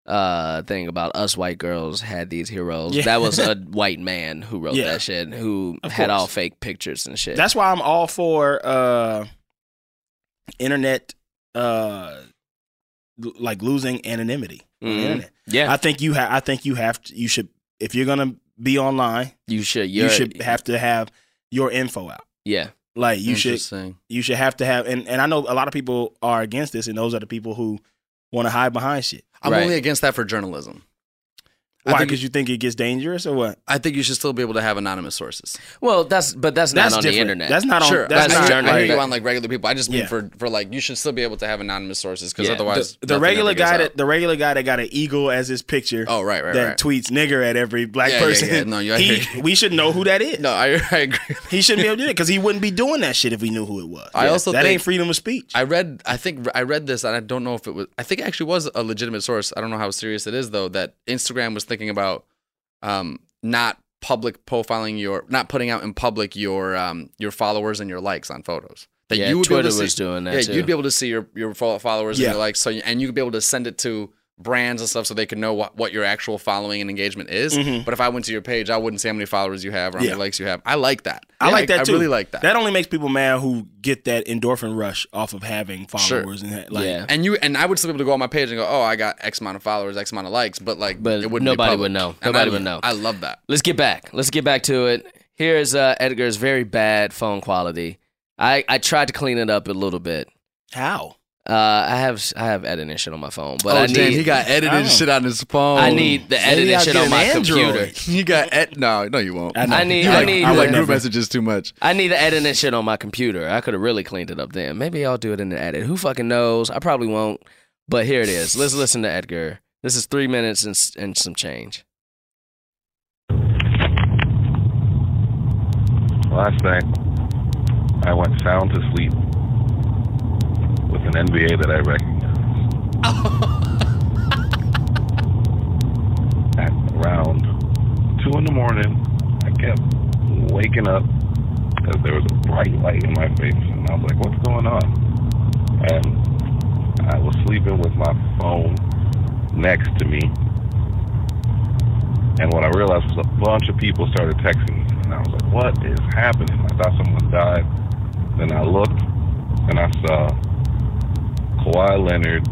uh thing about us white girls had these heroes. Yeah. That was a white man who wrote Yeah. that shit, who Of had all fake pictures and shit. That's why I'm all for uh internet uh like losing anonymity Mhm. internet. yeah, I think you have I think you have to you should if you're going to be online, you should. you should have to have your info out. Yeah, Like you should you should have to have and, and I know a lot of people are against this and those are the people who want to hide behind shit. I'm Right. only against that for journalism. I Why? think- Because you think it gets dangerous or what? I think you should still be able to have anonymous sources. well, that's but that's, That's not on the internet. That's not on. sure, That's that's I, not. hear, I hear you on like regular people. I just mean Yeah. for for like you should still be able to have anonymous sources because Yeah. otherwise the, the regular guy that the regular guy that got an eagle as his picture. Oh right, right, that right. tweets nigger at every black Yeah, yeah, person. yeah. No, you- I he, hear we should know who that is. No, I, I agree. He shouldn't be able to do it because he wouldn't be doing that shit if we knew who it was. I also that think- ain't freedom of speech. I read. I think I read this, and I don't know if it was. I think it actually was a legitimate source. I don't know how serious it is though. That Instagram was thinking about um, not public profiling your, not putting out in public your um, your followers and your likes on photos. That Yeah, you would be able Twitter to see- was doing that Yeah, too. you'd be able to see your your followers Yeah. and your likes. So you- and you'd be able to send it to brands and stuff so they can know what, what your actual following and engagement is. Mhm. But if I went to your page, I wouldn't see how many followers you have or how Yeah. many likes you have. I like that. I like that I too. really like that. That only makes people mad who get that endorphin rush off of having Sure. followers and that, like. Yeah. And you and I would still be able to go on my page and go, oh, I got X amount of followers, X amount of likes, but like, But it wouldn't nobody be would know. And Nobody I- would know. I love that. Let's get back. Let's get back to it. Here's uh, Edgar's very bad phone quality. I, I tried to clean it up a little bit. How? Uh, I have I have editing shit on my phone, but oh, I need damn, he got edited Oh. shit on his phone. I need the editing shit on my Android. computer. He got ed- no, no, you won't. I. I need- You I like, need- I like group messages too much. I need the editing shit on my computer. I could have really cleaned it up then. Maybe I'll do it in the edit. Who fucking knows? I probably won't. But here it is. Let's listen to Edgar. This is three minutes and, and some change. Last night, I went sound to sleep with an NBA that I recognized. At around two in the morning, I kept waking up because there was a bright light in my face, and I was like, "What's going on?" And I was sleeping with my phone next to me, and what I realized was a bunch of people started texting me. And I was like, what is happening? I thought someone died. Then I looked and I saw Kawhi Leonard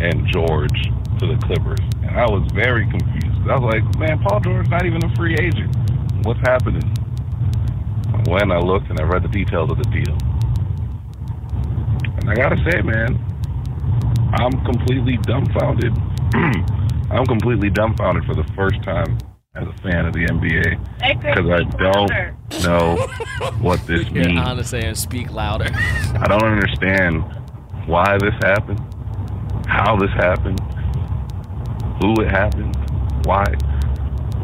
and George to the Clippers. And I was very confused. I was like, man, Paul George's not even a free agent. What's happening? When I looked and I read the details of the deal. And I gotta say, man, I'm completely dumbfounded. I'm completely dumbfounded for the first time as a fan of the NBA because I don't know what this You're means. honest and speak louder. I don't understand why this happened, how this happened, who it happened, why,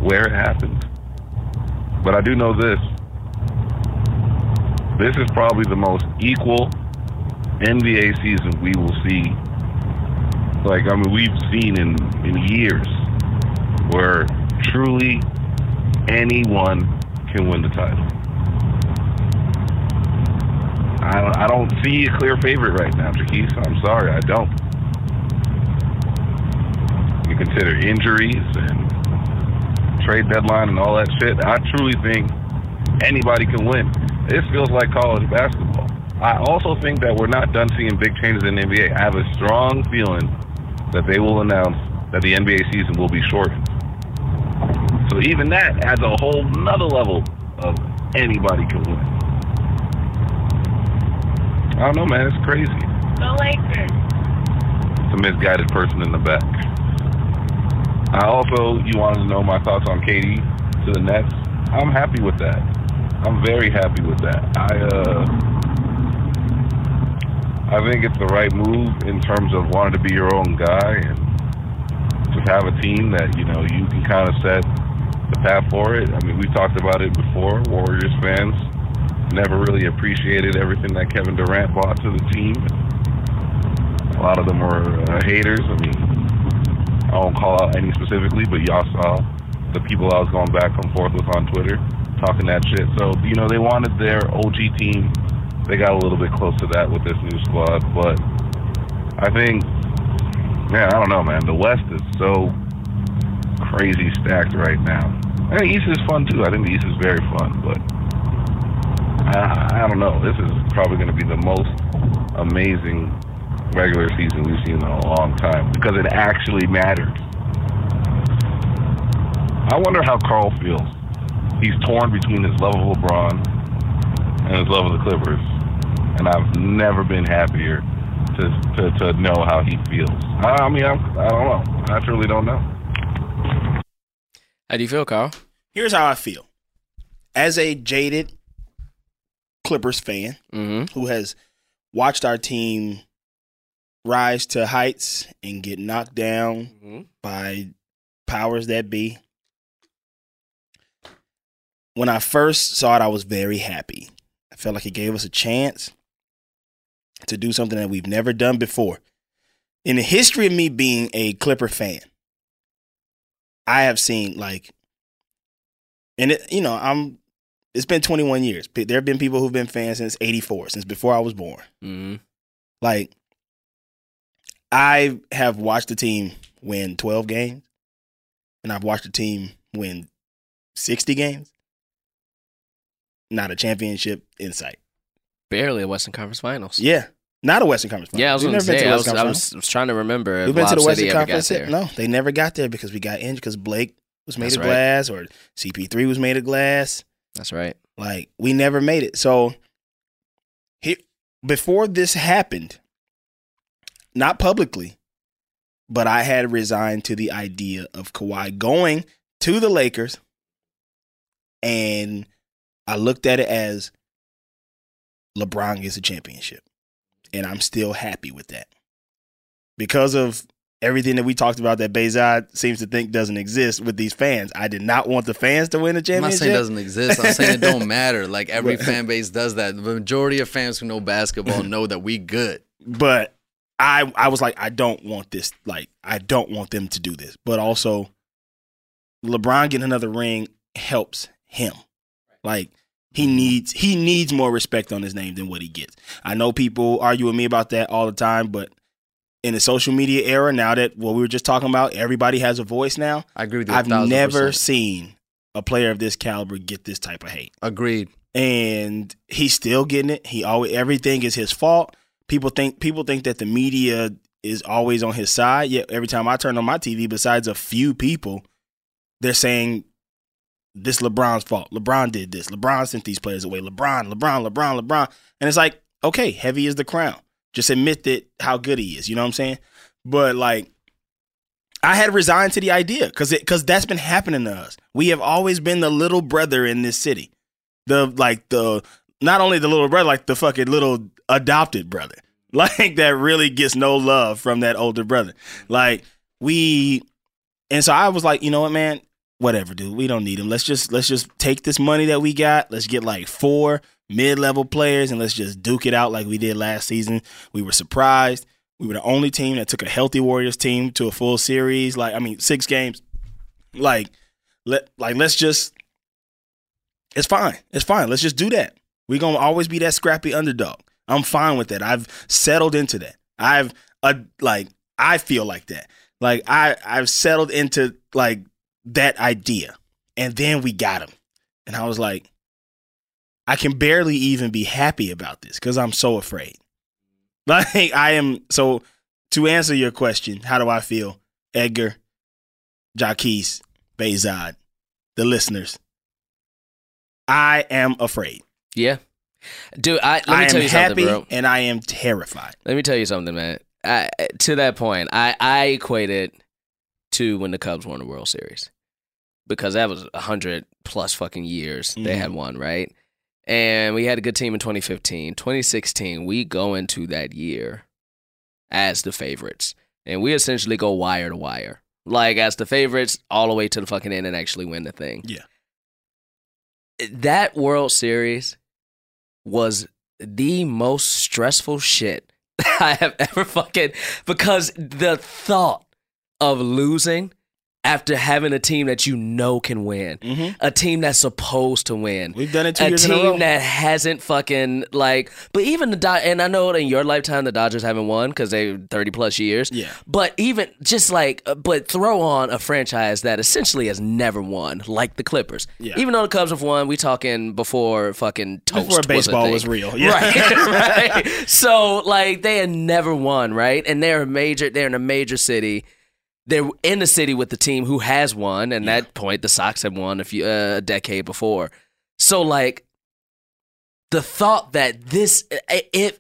where it happened. But I do know this. This is probably the most equal NBA season we will see. Like, I mean, we've seen in, in years where truly anyone can win the title. I don't, I don't see a clear favorite right now, Jaquise. I'm sorry, I don't. You consider injuries and trade deadline and all that shit. I truly think anybody can win. This feels like college basketball. I also think that we're not done seeing big changes in the NBA. I have a strong feeling that they will announce that the NBA season will be shortened. So even that adds a whole nother level of anybody can win. I don't know, man. It's crazy. The Lakers. It's a misguided person in the back. I also, you wanted to know my thoughts on Katie to the Nets. I'm happy with that. I'm very happy with that. I, uh, I think it's the right move in terms of wanting to be your own guy and just have a team that you know you can kind of set the path for it. I mean, we've talked about it before. Warriors fans never really appreciated everything that Kevin Durant brought to the team. A lot of them were uh, haters. I mean, I won't call out any specifically, but y'all saw the people I was going back and forth with on Twitter talking that shit. So, you know, they wanted their OG team. They got a little bit close to that with this new squad, but I think man, I don't know, man. The West is so crazy stacked right now. And the East is fun too. I think the East is very fun, but I, I don't know. This is probably going to be the most amazing regular season we've seen in a long time because it actually matters. I wonder how Carl feels. He's torn between his love of LeBron and his love of the Clippers, and I've never been happier to to, to know how he feels. I, I mean, I'm, I don't know. I truly don't know. How do you feel, Carl? Here's how I feel. As a jaded Clippers fan Mm-hmm. who has watched our team rise to heights and get knocked down Mhm. by powers that be. When I first saw it, I was very happy. I felt like it gave us a chance to do something that we've never done before. In the history of me being a Clipper fan, I have seen like, and it, you know, I'm. It's been 21 years. There have been people who've been fans since 84, since before I was born. Mm-hmm. Like, I have watched the team win 12 games, and I've watched the team win 60 games. Not a championship in sight. Barely a Western Conference Finals. Yeah, not a Western Conference. Finals. Yeah, I was going to say. I was, I was, was trying to remember We've been to Lob the Western got Conference. No, they never got there because we got injured because Blake was made That's of right. glass or CP3 was made of glass. That's right. Like we never made it. So he, before this happened, not publicly, but I had resigned to the idea of Kawhi going to the Lakers, and I looked at it as LeBron gets a championship, and I'm still happy with that because of everything that we talked about that Bezod seems to think doesn't exist with these fans. I did not want the fans to win the championship. I'm not saying it doesn't exist. I'm saying it don't matter. Like every fan base does that. The majority of fans who know basketball know that we good. but I I was like, I don't want this. Like, I don't want them to do this. But also, LeBron getting another ring helps him. Like he needs he needs more respect on his name than what he gets. I know people argue with me about that all the time, but in the social media era, now that what we were just talking about, everybody has a voice now. I agree with you. I've thousand never percent. seen a player of this caliber get this type of hate agreed. and he's still getting it. He always everything is his fault. People think people think that the media is always on his side. Yet every time I turn on my TV, besides a few people, they're saying this LeBron's fault. LeBron did this. LeBron sent these players away. LeBron, LeBron, LeBron, LeBron. And it's like, okay, heavy is the crown. Just admit that how good he is. You know what I'm saying? But like I had resigned to the idea because because that's been happening to us. We have always been the little brother in this city the like the not only the little brother, like the fucking little adopted brother, like that really gets no love from that older brother. Like we, and so I was like, you know what, man, whatever, dude, we don't need him. Let's just let's just take this money that we got. Let's get like four mid level players and let's just duke it out like we did last season. We were surprised. We were the only team that took a healthy Warriors team to a full series. Like I mean, six games. Like let like let's just it's fine. It's fine. Let's just do that. We're gonna always be that scrappy underdog. I'm fine with that. I've settled into that. I've uh, like I feel like that. Like I I've settled into like that idea. And then we got him. And I was like, I can barely even be happy about this because I'm so afraid. Like I am so to answer your question, how do I feel? Edgar, Jaquise, Bezod, the listeners. I am afraid. Yeah. Dude, I, let me I am tell you happy something, bro. and I am terrified. Let me tell you something, man. I, to that point, I, I equate it to when the Cubs won the World Series because that was a hundred plus fucking years they had mm-hmm. won, right? And we had a good team in 2015. 2016, we go into that year as the favorites, and we essentially go wire to wire, like as the favorites all the way to the fucking end and actually win the thing. Yeah. That World Series was the most stressful shit I have ever fucking because the thought of losing after having a team that you know can win, a team that's supposed to win. Mm-hmm. We've done it two a years in a row. team that hasn't fucking like, but even the Dod- and I know in your lifetime the Dodgers haven't won because they thirty plus years. Yeah. but even just like, uh, but throw on a franchise that essentially has never won, like the Clippers. Yeah. Even though the Cubs have won, we talking before fucking toast Before was a baseball thing. was real. Yeah. Right, right. So like they had never won, right? And they're a major. They're in a major city. They're in the city with the team who has won, and that point the Sox had won a few uh, a decade before. So like the thought that this if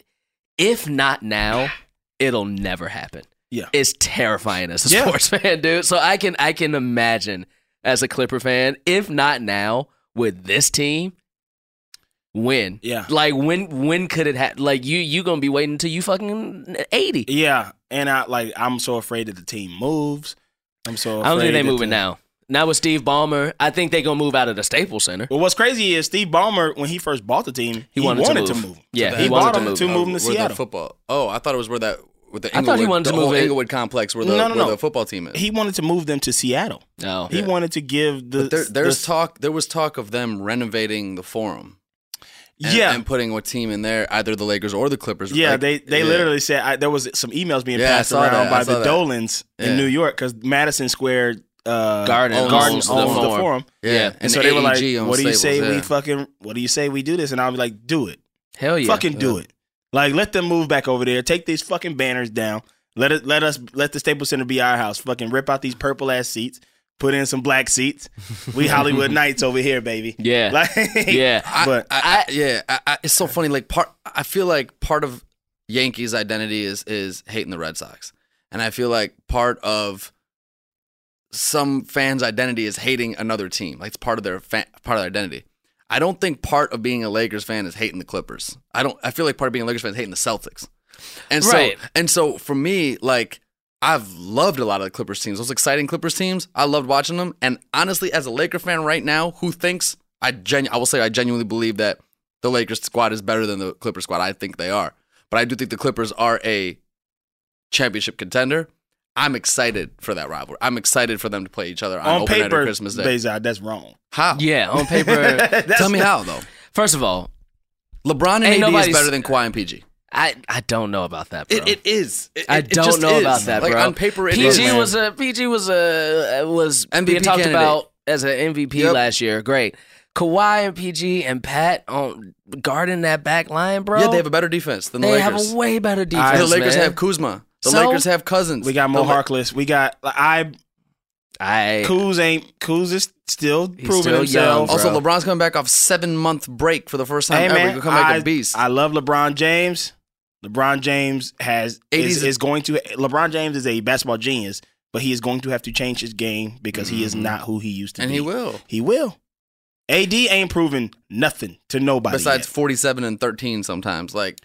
if not now, it'll never happen. Yeah. is terrifying as a Yeah. sports fan, dude. So I can I can imagine as a Clipper fan, if not now with this team, when Yeah. like when when could it happen? Like you you gonna be waiting until you fucking eighty. Yeah, and I like I'm so afraid that the team moves. I'm so. I don't think they that moving the- now. Now with Steve Ballmer, I think they gonna move out of the Staples Center. Well, what's crazy is Steve Ballmer when he first bought the team, he, wanted wanted, to to, move. move. Yeah, he, he bought wanted to move. to move him to Seattle. football. Oh, I thought it was where that with the I thought he wanted to move whole it- Inglewood complex where the No, no, where no. the football team is. He wanted to move them to Seattle. No, He wanted to give the But there, there's the- talk. There was talk of them renovating the Forum. And, yeah, and putting a team in there, either the Lakers or the Clippers. yeah. Like, they they yeah. literally said I, there was some emails being Yeah, passed around that. By the that. Dolans Yeah. in New York because Madison Square uh, Garden owns Garden the owns the Forum. forum. Yeah, Yeah. and, And so they were like, "What do you Staples, say we fucking? What do you say we do this?" And I'll be like, "Do it, hell yeah. fucking do it. Like let them move back over there. Take these fucking banners down. Let it let us let the Staples Center be our house. Fucking rip out these purple ass seats. Put in some black seats. We Hollywood Knights over here, baby. Yeah. like yeah. I, But- I, I- yeah, I, I, it's so funny. Like part, I feel like part of Yankees' identity is is hating the Red Sox, and I feel like part of some fans' identity is hating another team. Like it's part of their fa- part of their identity. I don't think part of being a Lakers fan is hating the Clippers. I don't. I feel like part of being a Lakers fan is hating the Celtics. And so, Right. and so for me, like I've loved a lot of the Clippers teams. Those exciting Clippers teams, I loved watching them. And honestly, as a Laker fan right now, who thinks I genu- I will say I genuinely believe that the Lakers squad is better than the Clippers squad. I think they are, but I do think the Clippers are a championship contender. I'm excited for that rivalry. I'm excited for them to play each other on, on open night or paper, Christmas Day. Bezod, that's wrong. How? Yeah, on paper. Tell me how though. First of all, LeBron and Ain't AD is better than Kawhi and PG. I I don't know about that, bro. It, it is. It- I it- it don't just know is. about that, like, bro. On paper, it PG is, was a PG was a was MVP being talked candidate. about as an MVP Yep. last year. Great. Kawhi and PG and Pat on guarding that back line, bro. Yeah, they have a better defense than the They Lakers. have a way better defense. the Lakers man. have Kuzma. The So? Lakers have Cousins. We got Mo The Harkless. We got I I Kuz ain't Kuz is still proving still himself. young, Also. LeBron's coming back off seven month break for the first time Hey ever. man, He'll come back I, a beast. I love LeBron James. LeBron James has is, is going to LeBron James is a basketball genius, but he is going to have to change his game because he is not who he used to Mm-hmm. and he will. He will. AD ain't proven nothing to nobody. Besides yet. 47 and 13 sometimes. Like,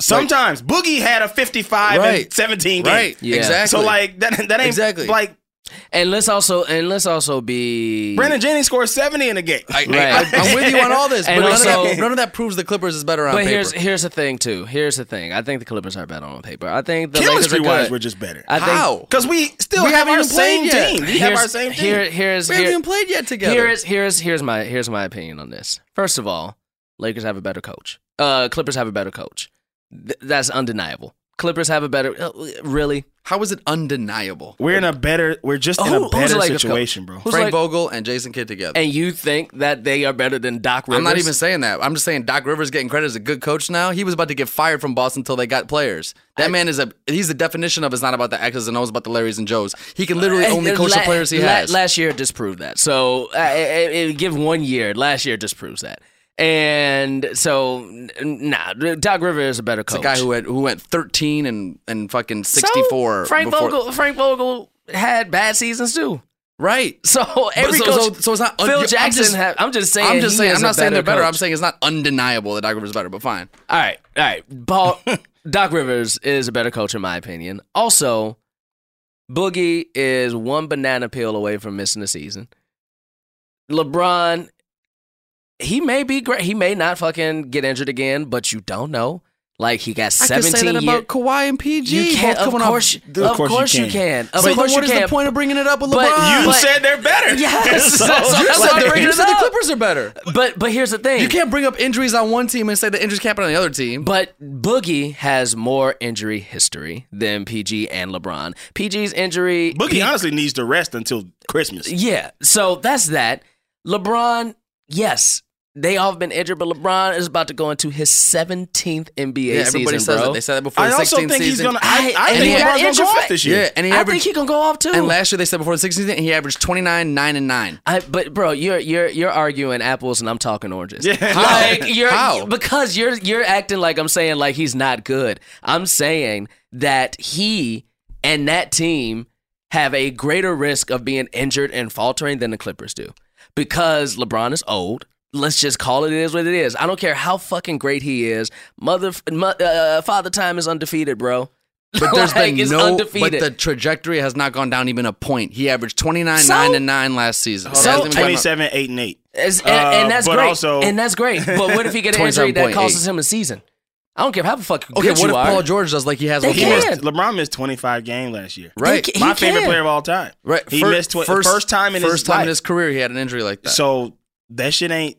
sometimes Boogie had a 55 Right. and 17 game. right. Yeah. Exactly. So like that that ain't Exactly. like and let's also and let's also be Brandon Jennings scored 70 in a game. I, Right. I, am with you on all this, but none, also- of that, none of that proves the Clippers is better on But paper. here's here's the thing too. Here's the thing. I think the Clippers are better on paper. I think the Chemistry Lakers are wise, good. we're just better. I think How? Because we still We have haven't our even played same yet. team. We have our same team. Here, here's we haven't even played yet together. Here's here's here's my here's my opinion on this. First of all, Lakers have a better coach. Uh, Clippers have a better coach. Th- that's undeniable. Clippers have a better. Uh, really? How is it undeniable? We're in a better. We're just in Who- a who's better Lakers situation, coach? bro. Who's Frank like- Vogel and Jason Kidd together. And you think that they are better than Doc Rivers? I'm not even saying that. I'm just saying Doc Rivers getting credit as a good coach now. He was about to get fired from Boston until they got players. That man is a he's the definition of it's not about the X's and O's, about the Larrys and Joes. He can literally only the coach the players he la- has. Last year disproved that. So uh, it, it- give one year. Last year disproves that. And so nah, Doc Rivers is a better It's coach. a guy who had who went 13 and and fucking So, 64. Frank before- Vogel. Frank Vogel had bad seasons too. Right. So every so, coach. so, so it's not. Phil I'm Jackson. just, ha- I'm just saying. I'm just saying. I'm not saying they're better. coach. I'm saying it's not undeniable that Doc Rivers is better. But fine. All right, all right. Ball, Doc Rivers is a better coach in my opinion. Also, Boogie is one banana peel away from missing the season. LeBron, he may be great. He may not fucking get injured again, but you don't know. Like he got I could 17 say that years. about Kawhi and PG. You can't. both Of coming off- course, Of of course course, you you can. can. Of So course what you is can. the point of bringing it up with But- LeBron? You but- said they're better. Yes, So- that's, You that's said why I'm the- you said the. Clippers are better. But but here's the thing. You can't bring up injuries on one team and say the injuries can't happen on the other team. But Boogie has more injury history than PG and LeBron. PG's injury. Boogie honestly needs to rest until Christmas. Yeah. So that's that. LeBron, yes, they all have been injured, but LeBron is about to go into his 17th NBA yeah, everybody season, says bro. that. They said that before I the 16th also think season. he's gonna. I, I- I think he got LeBron's gonna injured go fa- off this year. yeah, and he I averaged. think he can go off too. and last year they said before the 16th season he averaged 29, 9, and 9. I, but bro, you're you're you're arguing apples and I'm talking oranges. Yeah. Like you're How? because you're you're acting like I'm saying like he's not good. I'm saying that he and that team have a greater risk of being injured and faltering than the Clippers do. Because LeBron is old. Let's just call it, it is what it is. I don't care how fucking great he is. Mother, mo- uh, father time is undefeated, bro. But there's Like, been no. undefeated. But the trajectory has not gone down even a point. He averaged 29, So- 9, and 9 last season. So- hasn't even gone up. 27, 8, and 8. It's- and, Uh, and that's great. also- and that's great. But what if he gets an injury that 27.8. costs him a season? I don't care how fucking Okay, good what you if are. Paul George does like he has They with He can. Kawhi? missed, LeBron missed 25 games last year. Right. He My can. favorite player of all time. Right. He Fir- missed tw- first time in first his time life. in his career he had an injury like that. So that shit ain't.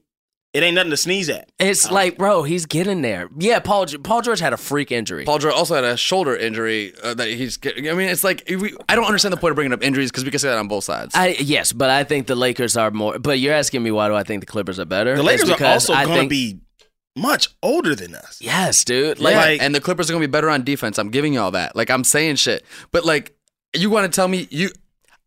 It ain't nothing to sneeze at. It's like, bro, he's getting there. Yeah, Paul Paul George had a freak injury. Paul George also had a shoulder injury uh, that he's. Getting, I mean, it's like we, I don't understand the point of bringing up injuries because we can say that on both sides. I yes, but I think the Lakers are more. But you're asking me why do I think the Clippers are better? The It's Lakers are because also I going to think- be much older than us. Yes, dude. Like, Like, Like- and the Clippers are gonna be better on defense. I'm giving you all that. Like I'm saying shit. But like you want to tell me you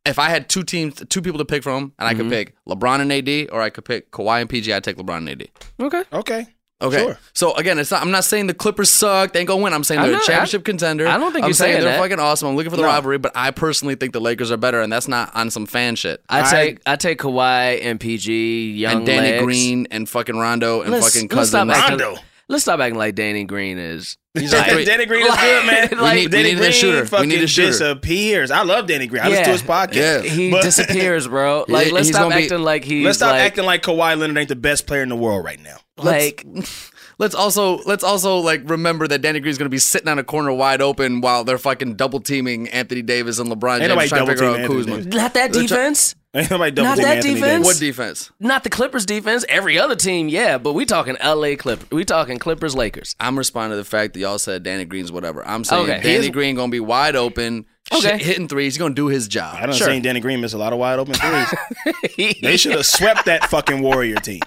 if I had two teams, two people to pick from, and I Mm-hmm. could pick LeBron and AD, or I could pick Kawhi and PG, I'd take LeBron and AD. okay. Okay. Okay. Sure. So again, it's not. I'm not saying the Clippers suck. They ain't gonna win. I'm saying I'm they're not- a championship contender. I don't think I'm you're saying, saying they're that. fucking awesome. I'm looking for the No. rivalry, but I personally think the Lakers are better, and that's not on some fan shit. I I- take I take Kawhi and PG, young and Danny legs. Green and fucking Rondo and Let's- fucking let's stop Cousins. acting- Rondo. Let's stop acting like Danny Green is. He's a three- Danny Green is good, man. We need- we Danny need a Green shooter. We fucking need a shooter. disappears. I love Danny Green. I listen to his podcast. Yeah. He But- disappears, bro. Like, Yeah, let's he's stop gonna be- acting like he's Let's stop like, acting like Kawhi Leonard ain't the best player in the world right now. Like Let's also let's also like remember that Danny Green's gonna be sitting on a corner wide open while they're fucking double teaming Anthony Davis and LeBron James nobody trying to figure out double-teaming Kuzma. Anthony not that defense. Ain't nobody double Not that Anthony defense. Davis. What defense? Not the Clippers defense. Every other team, yeah, but we talking L.A. Clippers. We talking Clippers Lakers. I'm responding to the fact that y'all said Danny Green's whatever. I'm saying Okay. Danny He is- Green gonna be wide open, Okay. shit, hitting threes. He's gonna do his job. I done Sure. seen Danny Green miss a lot of wide open threes. they should have swept that fucking Warrior team.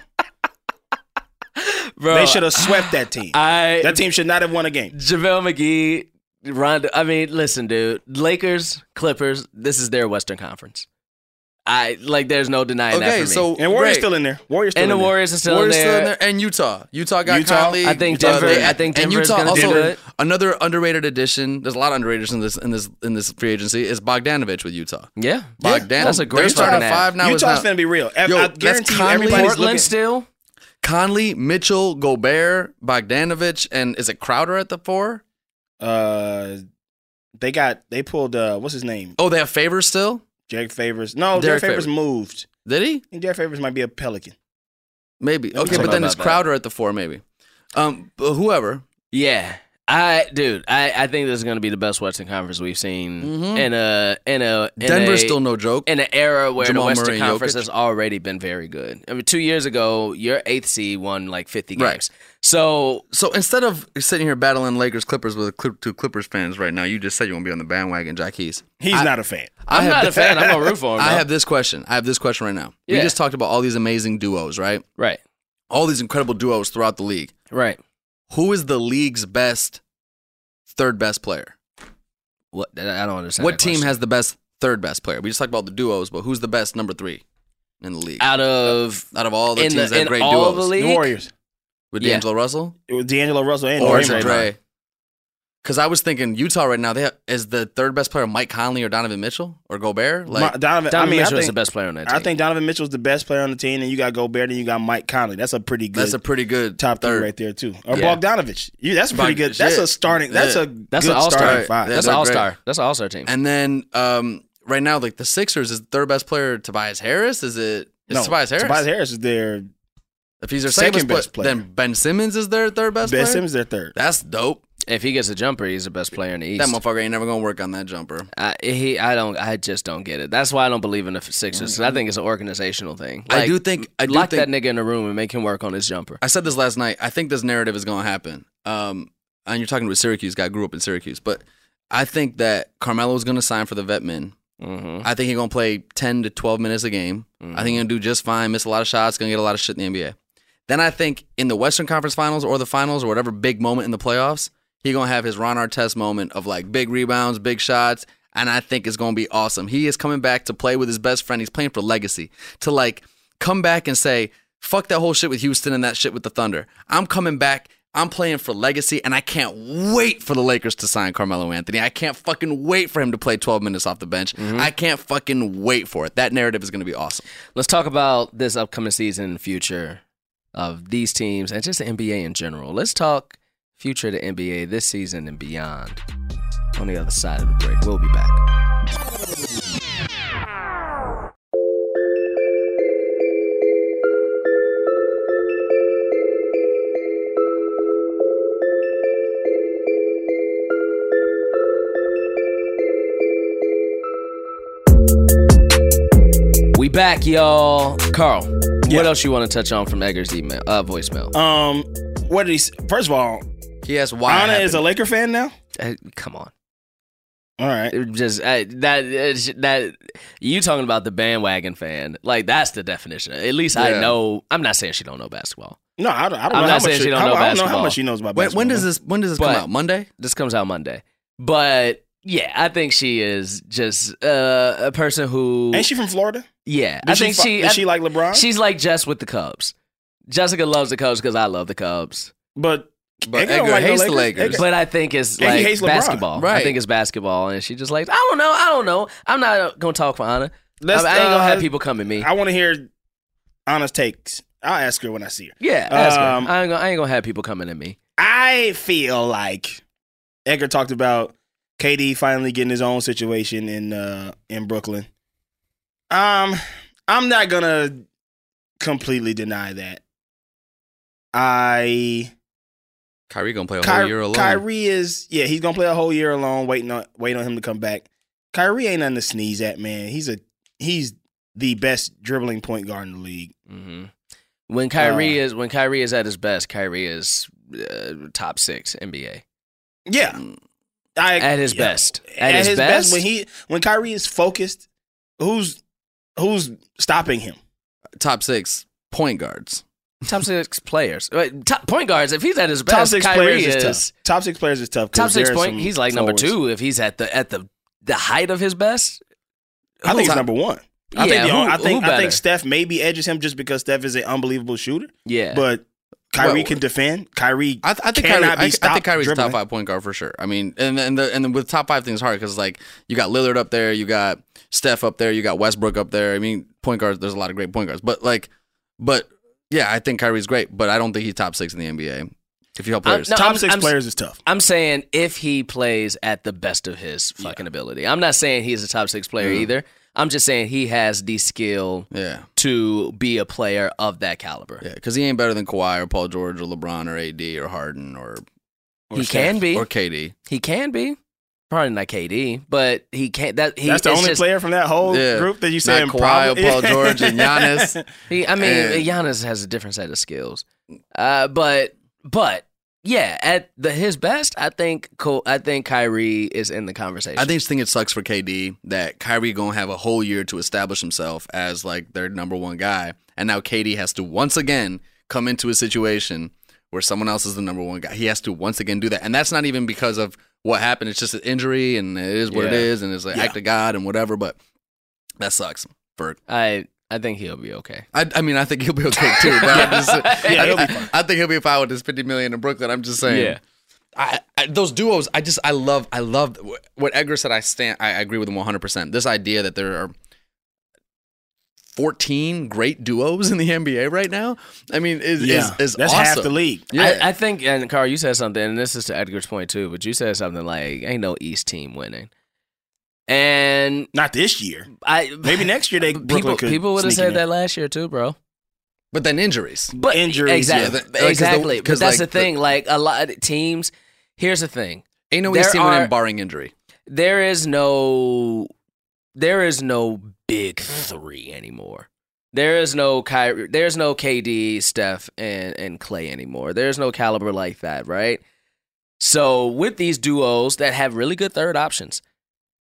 Bro, They should have swept that team. I That team should not have won a game. JaVale McGee, Rondo. I mean, listen, dude. Lakers, Clippers. This is their Western Conference. I like. There's no denying that Okay, so And Warriors great. still in there. Warriors still and the in there. Warriors are still Warriors in still there. in there, and Utah. Utah got Utah? Conley. I think Utah- Denver- they- I think and Denver's Utah gonna do also another underrated addition. There's a lot of underrateds in this in this in this free agency. Is Bogdanovich with Utah. Yeah, Bogdan, that's a great They're starting fucking at ad. five now. is Utah's gonna be real. I- Yo, I guarantee you Conley, everybody's Portland looking. still. Conley, Mitchell, Gobert, Bogdanovich, and is it Crowder at the four? Uh, they got they pulled uh what's his name? Oh, they have favors still. Derrick Favors. No, Derrick Derrick Favors Favors. moved. Did he? I think Derrick Favors might be a Pelican. Maybe. Let Okay, but then about it's that. Crowder at the four, maybe. Um, but whoever. Yeah. I dude, I, I think this is gonna be the best Western Conference we've seen Mhm. in a in a in Denver's a, still no joke. in an era where Jamal the Western Murray Conference Jokic. has already been very good. I mean, two years ago, your eighth seed won like fifty Right. games. So So instead of sitting here battling Lakers Clippers with Clip- two Clippers fans right now, you just said you want to be on the bandwagon, Jaquise. He's not a fan. I'm have not the- a fan. I'm gonna root for him. I have this question. I have this question right now. We just talked about all these amazing duos, right? right, All these incredible duos throughout the league. right. Who is the league's best third best player? What I don't understand. what team question. has the best third best player? We just talked about the duos, but who's the best number three in the league? out of Out of all the teams the that in have great all duos. the The league? Warriors. with Yeah. D'Angelo Russell It was D'Angelo Russell and or Draymond. Dre. Because I was thinking Utah right now. They have, is the third best player Mike Conley or Donovan Mitchell or Gobert? Like Ma- Donovan, Donovan I mean, Mitchell I is the best player on that team. I think Donovan Mitchell's the best player on the team, and you got Gobert, and you got Mike Conley. That's a pretty good that's a pretty good top three right there too. Or Yeah. Bogdanovich. You, that's pretty Bog- good. That's shit. a starting. That's Yeah. a That's good an all-star. starting five. That's an all star. That's an all star team. And then um, right now, like the Sixers is the third best player Tobias Harris. Is it? Is no, Tobias Harris? Tobias Harris is their If he's their Second safest pla- best player. then Ben Simmons is their third best Ben player. Simmons their third. That's dope. If he gets a jumper, he's the best player in the East. That motherfucker ain't never gonna work on that jumper. I, he, I don't, I just don't get it. That's why I don't believe in the Sixers. I think it's an organizational thing. I do think I do lock think, that nigga in a room and make him work on his jumper. I said this last night. I think this narrative is to happen. Um, and you're talking to a Syracuse guy, grew up in Syracuse, but I think that Carmelo is to sign for the vet min. Mm-hmm. I think he's to play 10 to 12 minutes a game. I think he's going to do just fine, miss a lot of shots, to get a lot of shit in the NBA. Then I think in the Western Conference Finals or the finals or whatever big moment in the playoffs, he's going to have his Ron Artest moment of like big rebounds, big shots, and I think it's going to be awesome. He is coming back to play with his best friend. He's playing for legacy. To like come back and say, fuck that whole shit with Houston and that shit with the Thunder. I'm coming back. I'm playing for legacy, and I can't wait for the Lakers to sign Carmelo Anthony. I can't fucking wait for him to play 12 minutes off the bench. Mm-hmm. I can't fucking wait for it. That narrative is going to be awesome. Let's talk about this upcoming season and future of these teams and just the NBA in general. Let's talk future of the NBA this season and beyond. On the other side of the break, we'll be back. We back, y'all. Carl, Yeah. what else you want to touch on from Edgar's email, uh, voicemail? Um, what did he? First of all, He asked why. it Anna is a. Laker fan now. Uh, come on. All right. It just uh, that it's- that you talking about the bandwagon fan like that's the definition at least i know i'm not saying she don't know basketball No, I don't, I don't I'm know not how saying much she don't I, know I don't know how much she knows about basketball. when does this? When does this But- come out? Monday. this comes out monday but yeah i think she is just uh, a person who Ain't she from Florida? yeah Did i think fu- she Is I- she like LeBron? she's like jess with the cubs jessica loves the cubs because i love the cubs but But Edgar Edgar like hates the the Lakers. Lakers. But I think it's Yeah, he like hates LeBron. basketball. I think it's basketball, and she just like, I don't know, I don't know. I'm not gonna talk for Anna. I, Let's, I ain't gonna have uh, people come at me. I want to hear Anna's takes. I'll ask her when I see her. yeah, ask her. Um, I ain't, gonna, I ain't gonna have people coming at me. I feel like Edgar talked about KD finally getting his own situation in uh, in Brooklyn. Um, I'm not gonna completely deny that. I Kyrie gonna play a Ky- whole year alone. Kyrie is yeah, he's gonna play a whole year alone, waiting on waiting on him to come back. Kyrie ain't nothing to sneeze at, man. He's a he's the best dribbling point guard in the league. hmm When Kyrie Uh, is when Kyrie is at his best, Kyrie is uh, top six NBA Yeah, I, at his yeah. best. At, his, best, when he when Kyrie is focused, who's who's stopping him? Top six point guards. Top six players, Wait, top point guards. If he's at his best, Top best, six Kyrie players is, is, tough. Top six players is tough. 'cause top six point. He's like number two if he's at the at the the height of his best. I think he's number one. I Yeah, think the, who- I think I think? Steph maybe edges him just because Steph is an unbelievable shooter. Yeah, But Kyrie Well, can defend. Kyrie I, th- I think cannot Kyrie, be I, I think Kyrie's a dribbling. top five point guard for sure. I mean, and and the, and with top five things hard because like you got Lillard up there, you got Steph up there, you got Westbrook up there. I mean, point guards. There's a lot of great point guards, but like, but yeah, I think Kyrie's great, but I don't think he's top six in the NBA. If you uh, help players, no, top I'm- 6 I'm- players is tough. I'm saying if he plays at the best of his fucking ability. I'm not saying he's a top six player mm. either. I'm just saying he has the skill yeah, to be a player of that caliber. yeah, because he ain't better than Kawhi or Paul George or LeBron or AD or Harden or Or he Steph. can be. or KD. he can be. Probably not KD, but he can't. That he, That's the only just- player from that whole Yeah. group that you Not saying Kawhi or probably- Paul George and Giannis. He, I mean, And- Giannis has a different set of skills, uh, but but yeah, at the his best, I think. Ko- I think Kyrie is in the conversation. I just think it sucks for KD that Kyrie gonna have a whole year to establish himself as like their number one guy, and now KD has to once again come into a situation where someone else is the number one guy. He has to once again do that, and that's not even because of what happened. It's just an injury, and it is what it Yeah. is, and it's like Yeah. act of God and whatever. But that sucks for. I I think he'll be okay. I, I mean, I think he'll be okay too. But I'm just, Yeah, I, he'll be I- fine. I think he'll be fine with his 50 million in Brooklyn. I'm just saying. I, I, those duos, I just, I love, I love what Edgar said. I stand, I agree with him 100. percent This idea that there are 14 great duos in the NBA right now. I mean, is yeah, is, is that's awesome. half the league. Yeah, I, I think, and Carl, you said something, and this is to Edgar's point too, but you said something like, "Ain't no East team winning," and Not this year. I Maybe next year they people could people would have said that last year too, bro. But then injuries. But Injuries, exactly, yeah, the- like, 'cause the- but that's like, the thing. Like a lot of teams. Here's the thing. Ain't no East team are- winning barring injury. There is no. There is no big three anymore. There is no Kyrie, There's no KD, Steph, and and Clay anymore. There's no caliber like that, right? So with these duos that have really good third options,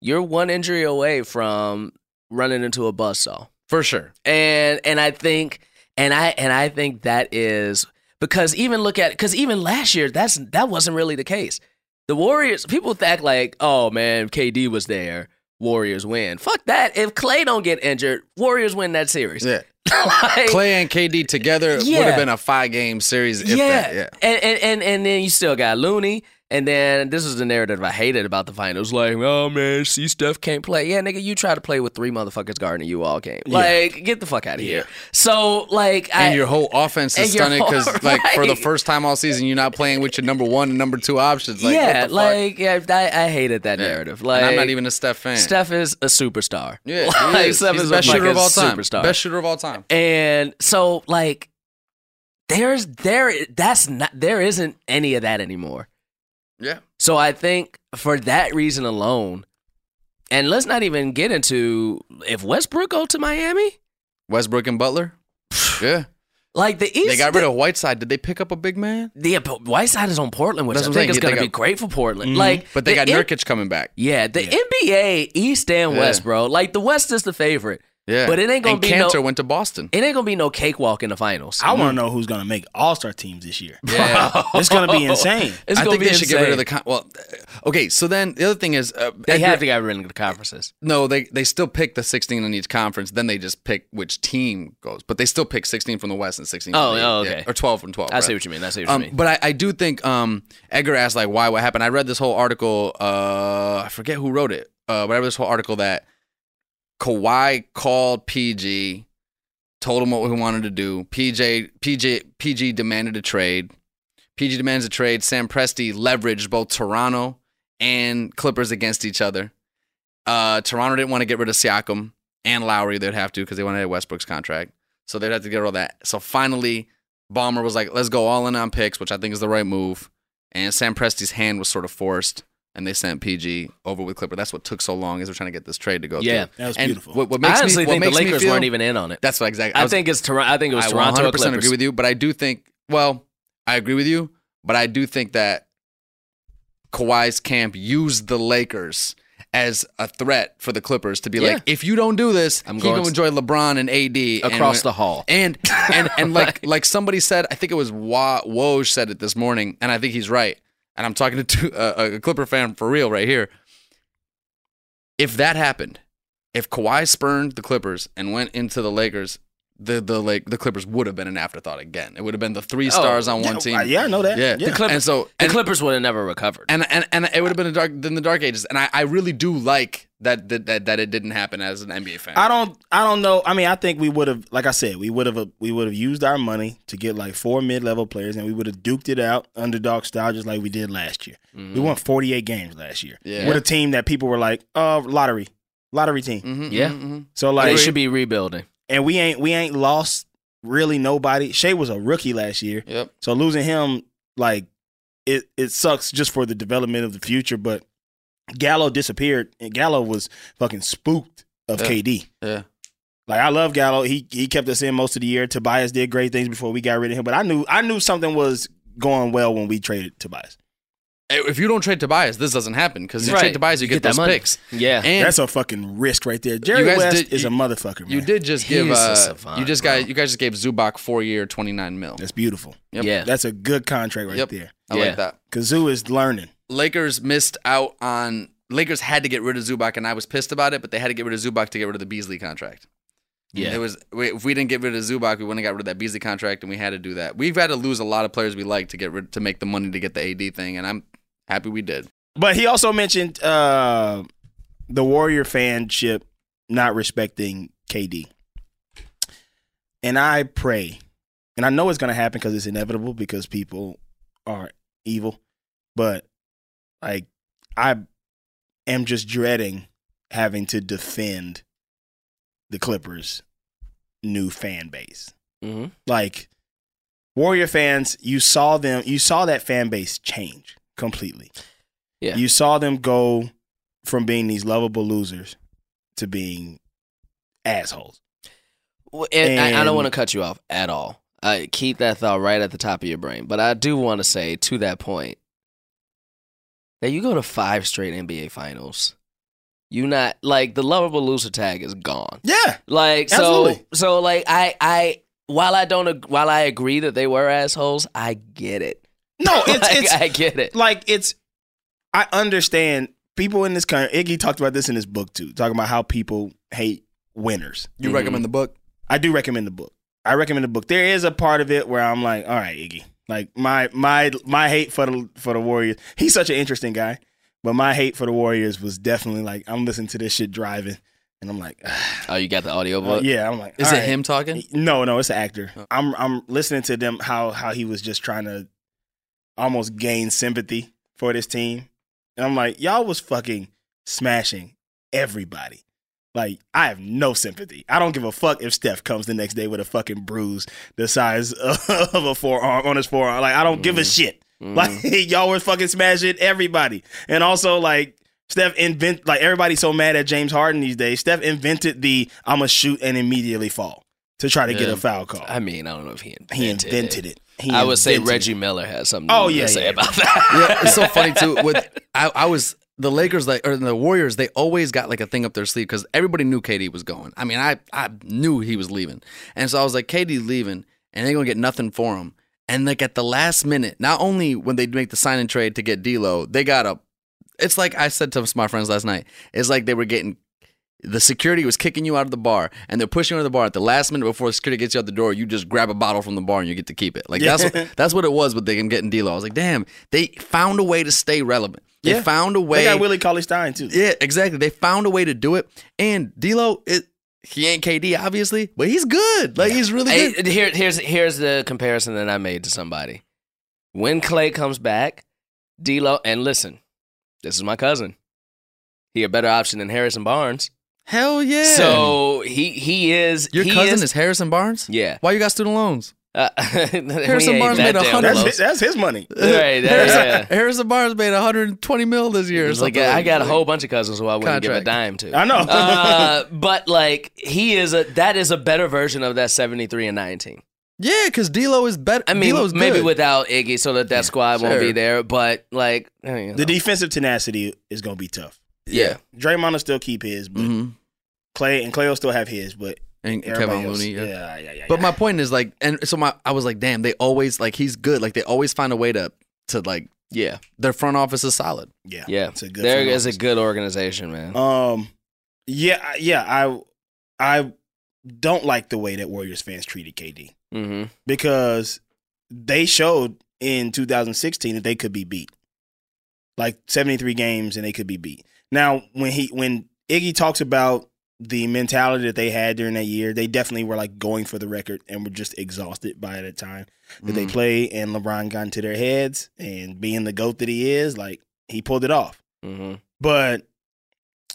you're one injury away from running into a buzzsaw. For sure. and and I think and I and I think that is because even look at because even last year that's that wasn't really the case. The Warriors people act like oh man KD was there Warriors win. Fuck that. If Clay don't get injured, Warriors win that series. Yeah. Like, Clay and KD together would have been a five game series if yeah. that. Yeah. And, and and and then you still got Looney. And then this is the narrative I hated about the finals. Like, oh man, see Steph can't play. Yeah, nigga, you try to play with three motherfuckers guarding you all game. Like, get the fuck out of here. So, like, I, And your whole offense is and stunning because, whole- like, for the first time all season, you're not playing with your number one and number two options. Like, yeah, what the fuck? like yeah, I, I hated that Yeah. narrative. And Like, I'm not even a Steph fan. Steph is a superstar. yeah, like, is. Steph He's is the best a shooter of all time. Superstar. Best shooter of all time. And so, like, there's there that's not there isn't any of that anymore. Yeah. So I think for that reason alone, and let's not even get into if Westbrook go to Miami, Westbrook and Butler. Yeah. like the East. They got rid of Whiteside. Did they pick up a big man? Yeah, but Whiteside is on Portland, which That's I think is going to be great for Portland. Mhm. Like, But they the got N- Nurkic coming back. Yeah, the NBA East and Yeah. West, bro. Like the West is the favorite. Yeah. But it ain't gonna and be Kanter no- went to Boston. It ain't gonna be no cakewalk in the finals. I want to know who's gonna make All Star teams this year. Yeah. It's gonna be insane. It's I gonna think be they should get rid of the insane. con- well. uh, Okay, so then the other thing is uh, They have to get rid of the conferences. No, they they still pick the 16 in each conference. Then they just pick which team goes, but they still pick 16 from the West and 16. Oh, from the oh, East. okay. Yeah, or 12 from 12. I see what you mean. I see what you Um, mean. but I, I do think um, Edgar asked like why what happened. I read this whole article. Uh, I forget who wrote it. Uh, but I read this whole article that Kawhi called PG, told him what he wanted to do. PJ PJ PG demanded a trade. PG demands a trade. Sam Presti leveraged both Toronto and Clippers against each other. Uh, Toronto didn't want to get rid of Siakam and Lowry. They'd have to because they wanted Westbrook's contract. So they'd have to get rid of that. So finally, Ballmer was like, let's go all in on picks, which I think is the right move. And Sam Presti's hand was sort of forced, and they sent PG over with Clipper. That's what took so long is they're trying to get this trade to go Yeah. through. That was And beautiful. What, what I honestly me, what think the makes me Lakers feel- weren't even in on it. That's what exactly. I, was- think it's Toronto. I think it was I Toronto. or 100% agree with you, but I do think, well, I agree with you, but I do think that Kawhi's camp used the Lakers as a threat for the Clippers to be Yeah. like, if you don't do this, I'm I'm going going to enjoy LeBron and AD across when- the hall. and and and like like somebody said, I think it was Wa- Woj said it this morning, and I think he's right. And I'm talking to two, a Clipper fan for real right here. If that happened, if Kawhi spurned the Clippers and went into the Lakers, the the like the Clippers would have been an afterthought again. It would have been the three stars on one Yeah, team. yeah, I know that. Yeah, The Clip- and so the Clippers would have never recovered. and and and it would have been a dark in the dark ages. And I, I really do like that, that that that it didn't happen as an NBA fan. I don't. I don't know. I mean, I think we would have, like I said, we would have, we would have used our money to get like four mid-level players, and we would have duked it out underdog style, just like we did last year. We won 48 games last year Yeah. with a team that people were like, "Uh, lottery, lottery team." Mhm, Yeah. mhm, mhm. So they like, should be rebuilding. And we ain't we ain't lost really nobody. Shai was a rookie last year, Yep. so losing him like it it sucks just for the development of the future. But Gallo disappeared, and Gallo was fucking spooked of Yeah. KD. Yeah. Like I love Gallo. He he kept us in most of the year. Tobias did great things before we got rid of him. But I knew I knew something was going well when we traded Tobias. If you don't trade Tobias, this doesn't happen because you Right. trade Tobias, you, get, that those money. picks. Yeah. And That's a fucking risk right there. Jerry guys West did- is a you- motherfucker. Man. you did just He's give a uh, savant, you just bro. got you guys just gave Zubac four year twenty nine mil. That's beautiful. Yep. Yeah. That's a good contract right Yep. there. I Yeah. like that. Kazoo is learning. Lakers missed out on Lakers had to get rid of Zubac, and I was pissed about it. But they had to get rid of Zubac to get rid of the Beasley contract. Yeah. it was if we didn't get rid of Zubac, we wouldn't have got rid of that Beasley contract, and we had to do that. We've had to lose a lot of players we like to get rid to make the money to get the AD thing, and I'm happy we did. But he also mentioned uh, the Warrior fanship not respecting KD. And I pray, and I know it's going to happen because it's inevitable because people are evil, but like I am just dreading having to defend the Clippers' new fan base. Mhm. Like Warrior fans, you saw them, you saw that fan base change completely. Yeah. You saw them go from being these lovable losers to being assholes. Well, And, I, I don't want to cut you off at all. I keep that thought right at the top of your brain. But I do want to say to that point that you go to five straight NBA finals. You not like the lovable loser tag is gone. Yeah. Like so Absolutely. so like I I while I don't ag- while I agree that they were assholes, I get it. No, it's Like, it's I get it. like it's I understand people in this country. Iggy talked about this in his book too, talking about how people hate winners. You Mhm. recommend the book? I do recommend the book. I recommend the book. There is a part of it where I'm like, all right, Iggy. Like my my my hate for the for the Warriors. He's such an interesting guy, but my hate for the Warriors was definitely like I'm listening to this shit driving, and I'm like, Oh, you got the audio uh, book? yeah. I'm like, Is all it right. him talking? No, no, it's an actor. I'm I'm listening to them how how he was just trying to almost gain sympathy for this team. And I'm like, y'all was fucking smashing everybody. Like, I have no sympathy. I don't give a fuck if Steph comes the next day with a fucking bruise the size of a forearm on his forearm. Like, I don't give a shit. Mhm. Like, y'all were fucking smashing everybody. And also, like, Steph invent like everybody's so mad at James Harden these days. Steph invented the I'ma shoot and immediately fall to try to get a foul call. I mean, I don't know if he invented, he invented it. He I would say Reggie. Miller has something Oh, to yeah, say yeah. about that. yeah, it's so funny too. With I, I was the Lakers like or the Warriors. They always got like a thing up their sleeve because everybody knew KD was going. I mean, I I knew he was leaving, and so I was like, KD leaving, and they're gonna get nothing for him. And like at the last minute, not only when they make the sign and trade to get D'Lo, they got a. It's like I said to some of my friends last night. It's like they were getting. The security was kicking you out of the bar, and they're pushing you out of the bar at the last minute before the security gets you out the door. You just grab a bottle from the bar and you get to keep it. Like that's what, that's what it was with them getting D'Lo. I was like, damn, they found a way to stay relevant. They Yeah. found a way They way. got Willie Cauley Stein too. yeah, exactly. They found a way to do it. And D'Lo, it he ain't KD obviously, but he's good. Like he's really Hey, good. here, here's here's the comparison that I made to somebody. When Clay comes back, D'Lo, and listen, this is my cousin. He a better option than Harrison Barnes. Hell yeah. So he he is your he cousin is, is, Harrison Barnes. yeah. Why you got student loans? Uh, Harrison Barnes made a hundred- That's his, that's his money. Right, that- Harrison, yeah. Harrison Barnes made 120 mil this year. or It's like. I got a whole bunch of cousins who I wouldn't give a dime to. I know. uh, but like he is a that is a better version of that seventy three and nineteen. Yeah, because D'Lo is better. I mean, D'Lo's maybe good. without Iggy, so that that squad won't be there. But like, you know, the defensive tenacity is gonna be tough. Yeah, Draymond will still keep his, but Mhm. Clay and Clay will still have his, but and Kevin Looney. yeah, Yeah. yeah, yeah, But my point is like, and so my I was like, damn, they always like he's good. Like they always find a way to to like yeah, their front office is solid. yeah, yeah. It's a good There front a good organization, man. Um, yeah, yeah. I I don't like the way that Warriors fans treated KD hmm because they showed in 2016 that they could be beat, like 73 games and they could be beat. Now, when he when Iggy talks about the mentality that they had during that year, they definitely were like going for the record and were just exhausted by that time that they Mhm. played. And LeBron got into their heads and being the goat that he is, like he pulled it off. hmm But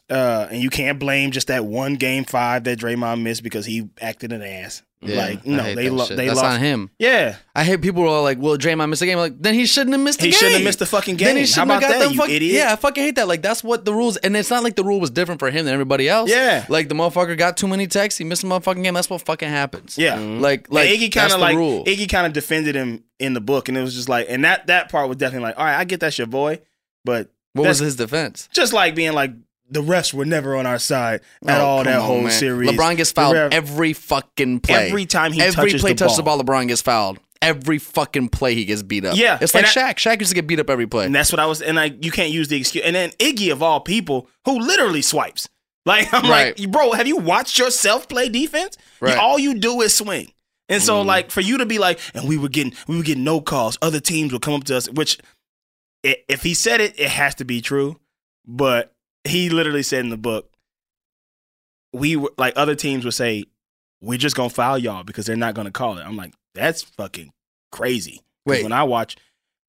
uh and you can't blame just that one game five that Draymond missed because he acted an ass. Yeah, like no, they lo- shit. they That's lost. on him. Yeah, I hate people who are like, "Well, Draymond missed a game." Like, then he shouldn't have missed. The game. he game. shouldn't have missed the fucking game. Then he shouldn't about have got that, the you fuck- idiot? Yeah, I fucking hate that. Like, that's what the rules, and it's not like the rule was different for him than everybody else. Yeah. like the motherfucker got too many texts, he missed a motherfucking game. That's what fucking happens. yeah. Mm-hmm. like, Like like Iggy that's kind the of like rule. Iggy kind of defended him in the book, and it was just like, and that that part was definitely like, all right, I get that's your boy, but what was his defense? just like being like the refs were never on our side at Oh, all that on, whole man. series. LeBron gets fouled ref- every fucking play. Every time he every touches play the touches the ball. ball, LeBron gets fouled. Every fucking play he gets beat up. Yeah, it's like and Shaq. Shaq used to get beat up every play. And that's what I was, and like you can't use the excuse. And then Iggy of all people, who literally swipes. Like I'm Right. like, bro, have you watched yourself play defense? You- Right. all you do is swing. And Mm. so like for you to be like, and we were getting we were getting no calls. Other teams would come up to us, which if he said it, it has to be true. But he literally said in the book, we were like other teams would say, we're just gonna foul y'all because they're not gonna call it. I'm like, that's fucking crazy. Wait. when I watch,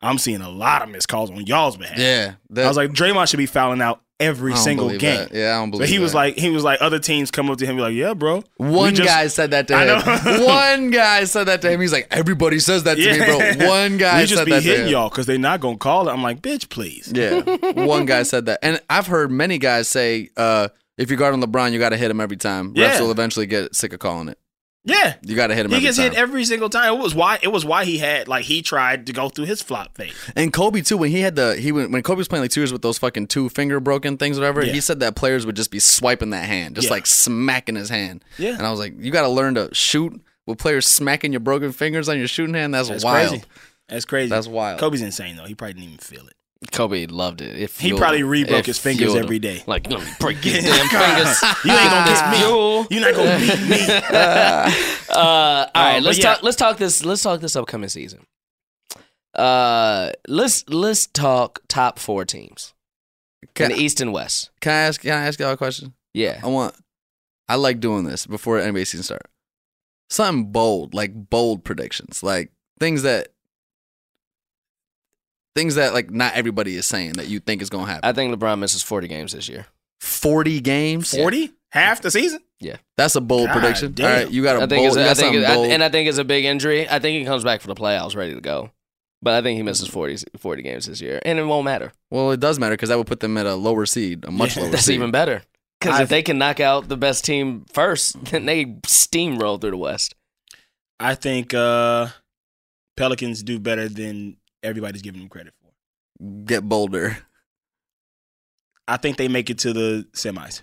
I'm seeing a lot of missed calls on y'all's behalf. yeah, I was like, Draymond should be fouling out every single game. that. Yeah, I don't believe. So he was like, he was like, other teams come up to him be like, yeah, bro. One just- guy said that to him. One guy said that to him. He's like, everybody says that to me, bro. One guy we just be hitting y'all because they're not gonna call it. I'm like, bitch, please. Yeah, one guy said that, and I've heard many guys say, uh, if you guard on LeBron, you got to hit him every time. Refs Yeah. will eventually get sick of calling it. Yeah. You got to hit him. He every gets time. hit every single time. It was why it was why he had like he tried to go through his flop phase. And Kobe too, when he had the he went when Kobe was playing like two years with those fucking two finger broken things, whatever. Yeah. He said that players would just be swiping that hand, just Yeah. like smacking his hand. Yeah. And I was like, you got to learn to shoot with players smacking your broken fingers on your shooting hand. That's, That's wild. crazy. That's crazy. That's wild. Kobe's insane though. He probably didn't even feel it. Kobe loved it. it He probably him. re-broke his fingers fueled every him. day. Like, you know, break his damn fingers. You ain't gonna get me. Fuel. You're not gonna beat me. Uh, all right, Um, let's yeah. talk. Let's talk this. Let's talk this upcoming season. Uh, let's let's talk top four teams Can, in the East and West. can I ask? Can I ask y'all a question? Yeah, I want. I like doing this before NBA season start. Something bold, like bold predictions, like things that, things that like not everybody is saying that you think is gonna happen. I think LeBron misses forty games this year. Forty games. Forty half the season. Yeah. That's a bold God prediction. damn. All right, you got a I think bold. it's. you I think, something it, I- and I think it's a big injury. I think he comes back for the playoffs, ready to go. But I think he misses 40, 40 games this year, and it won't matter. well, it does matter because that would put them at a lower seed, a much Yeah, lower That's seed. even better. Because if I've- they can knock out the best team first, then they steamroll through the West. I think uh Pelicans do better than everybody's giving them credit for. Get bolder. I think they make it to the semis.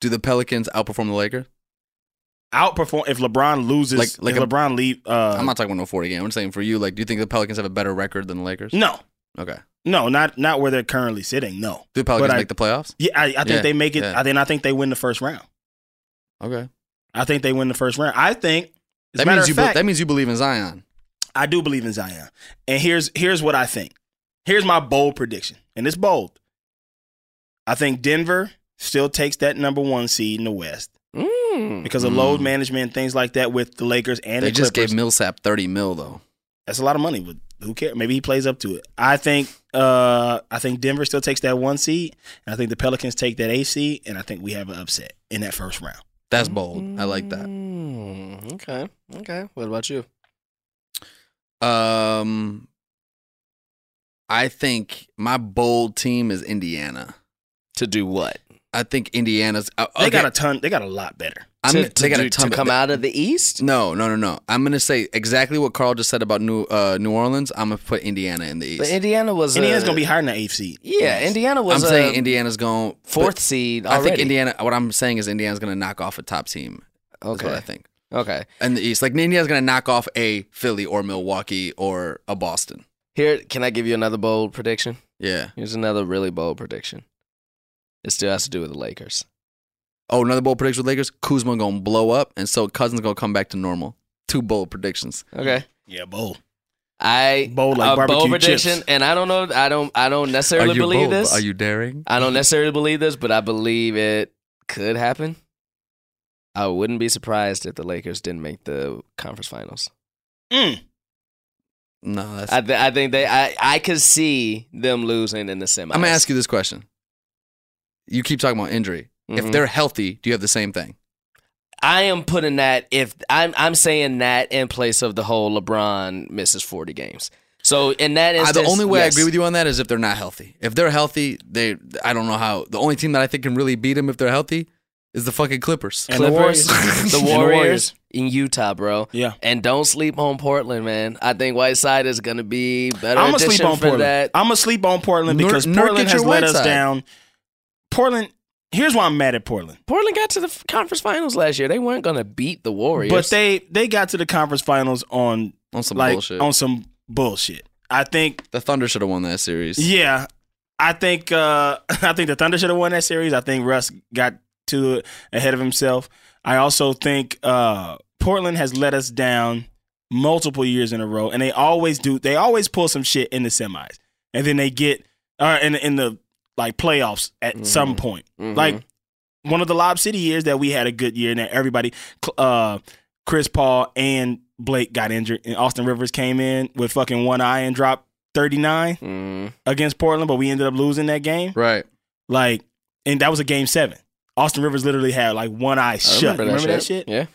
Do the Pelicans outperform the Lakers? Outperform if LeBron loses. Like- like if a- LeBron leave. Uh, I'm not talking about no 40 game. I'm saying for you, like, do you think the Pelicans have a better record than the Lakers? No, Okay. no, not not where they're currently sitting. No. Do the Pelicans But I- make the playoffs? Yeah, I, I think Yeah, they make it. yeah. I then I think they win the first round. Okay. I think they win the first round. I think. That means you. be- that means you believe in Zion. I do believe in Zion. And here's here's what I think. Here's my bold prediction. And it's bold. I think Denver still takes that number one seed in the West Mm. because of load management and things like that with the Lakers and They the just Clippers. gave Millsap 30 mil though. That's a lot of money. But who cares? Maybe he plays up to it. I think uh I think Denver still takes that one seed. And I think the Pelicans take that eighth seed. And I think we have an upset in that first round. That's bold. I like that. Mm, okay. Okay. What about you? Um, I think my bold team is Indiana. To do what? I think Indiana's. Uh, They okay, got a ton. They got a lot better. I'm, to, to they got do- a ton to of- come out of the East? No, no, no, no. I'm gonna say exactly what Carl just said about New uh, New Orleans. I'm gonna put Indiana in the East. But Indiana was. Indiana's uh, gonna be higher than the eighth seed. Yeah, Indiana was. I'm saying uh, Indiana's going fourth but seed. I think. Indiana. What I'm saying is Indiana's gonna knock off a top team. That's Okay. what I think. Okay. In the East, like Indiana's gonna knock off a Philly or Milwaukee or a Boston. Here, can I give you another bold prediction? Yeah. Here's another really bold prediction. It still has to do with the Lakers. Oh, another bold prediction with Lakers. Kuzma gonna blow up, and so Cousins gonna come back to normal. Two bold predictions. Okay. Yeah, bold. I Bold like a bold barbecue prediction, chips. and I don't know. I don't. I don't necessarily believe bold? this. Are you daring? I don't necessarily believe this, but I believe it could happen. I wouldn't be surprised if the Lakers didn't make the conference finals. Mm. No, that's. I, th- I think they. I, I could see them losing in the semis. I'm gonna ask you this question. You keep talking about injury. If Mhm. they're healthy, do you have the same thing? I am putting that if I'm I'm saying that in place of the whole LeBron misses 40 games. So in that I, the only way yes. I agree with you on that is if they're not healthy. If they're healthy, they. I don't know how. The only team that I think can really beat them if they're healthy is the fucking Clippers. And the Clippers, Warriors. the And the Warriors Warriors. in Utah, bro. Yeah. And don't sleep on Portland, man. I think Whiteside is gonna be better. I'm gonna sleep on for Portland. that. I'm gonna sleep on Portland because nor Portland get has let us down. Portland. Here's why I'm mad at Portland. Portland got to the conference finals last year. They weren't gonna beat the Warriors, But they they got to the conference finals on on some like bullshit. on some bullshit. I think the Thunder should have won that series. yeah. I think uh I think the Thunder should have won that series. I think Russ got to it ahead of himself. I also think uh Portland has let us down multiple years in a row, and they always do. They always pull some shit in the semis, and then they get uh in in the like playoffs at some point. Mhm. Like one of the Lob City years that we had a good year, and that everybody, uh, Chris Paul and Blake got injured, and Austin Rivers came in with fucking one eye and dropped thirty nine Mm. against Portland, but we ended up losing that game. Right. Like, and that was a game seven. Austin Rivers literally had like one eye shut. remember, Remember, that, shit? Yeah.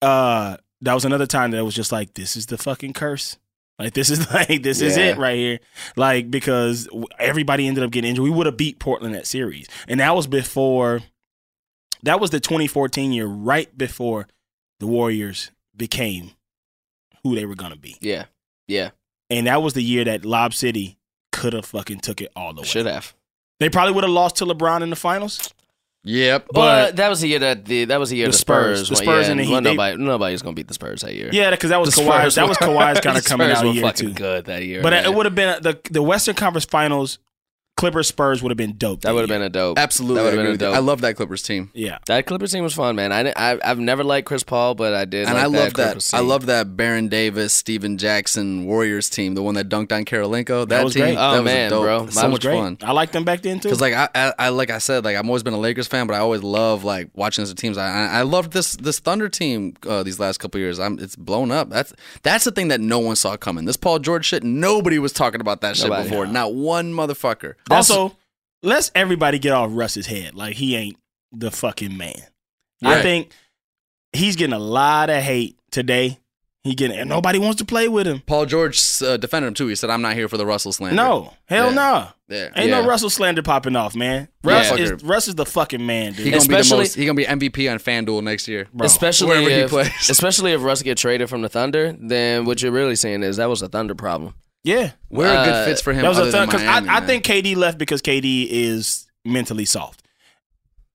Uh, that was another time that it was just like, this is the fucking curse. Like this is like this is it right here. Like because everybody ended up getting injured. We would have beat Portland that series, and that was before. That was the 2014 year, right before the Warriors became who they were gonna be, Yeah. Yeah. and that was the year that Lob City could have fucking took it all the way. Should have. They probably would have lost to LeBron in the finals. Yep. But But- that was the year that the that was the year The the, Spurs. Spurs. The Spurs yeah, and the Heat, well, they- nobody nobody's gonna beat the Spurs that year. Yeah, because that was The Kawhi. Spurs That was Kawhi's kind of coming Spurs out year too. good that year. But man. it would have been uh, the the Western Conference Finals. Clippers Spurs would have been dope. that would have been a dope. Absolutely. That I, would have been a dope. I love that Clippers team. Yeah. that Clippers team was fun, man. I, I I've never liked Chris Paul, but I did. And like I love that. Clippers I love that Baron Davis, Steven Jackson Warriors team, the one that dunked on Kirilenko. That, was team, great. that Oh, was man, dope- bro. so was much Great. fun. I liked them back then too. Because like I, I, I, like I said, like I've always been a Lakers fan, but I always love like watching the teams. I, I I loved this this Thunder team uh, these last couple years. I'm it's blown up. That's that's the thing that no one saw coming. This Paul George shit, nobody was talking about that shit Nobody. before. Not one motherfucker. Also, let's everybody get off Russ's head. Like he ain't the fucking man. I think he's getting a lot of hate today. He getting and nobody wants to play with him. Paul George uh, defended him too. He said, "I'm not here for the Russell slander." No, hell Yeah. no. yeah. Ain't Yeah. no Russell slander popping off, man. Russ Yeah. is Russ is the fucking man, dude. He gonna be the most. He gonna be MVP on FanDuel next year. Bro. especially wherever he if, plays. especially if Russ get traded from the Thunder, then what you're really saying is that was a Thunder problem. Yeah, we're Uh, good fits for him? that was other a than thing because I, I think KD left because KD is mentally soft.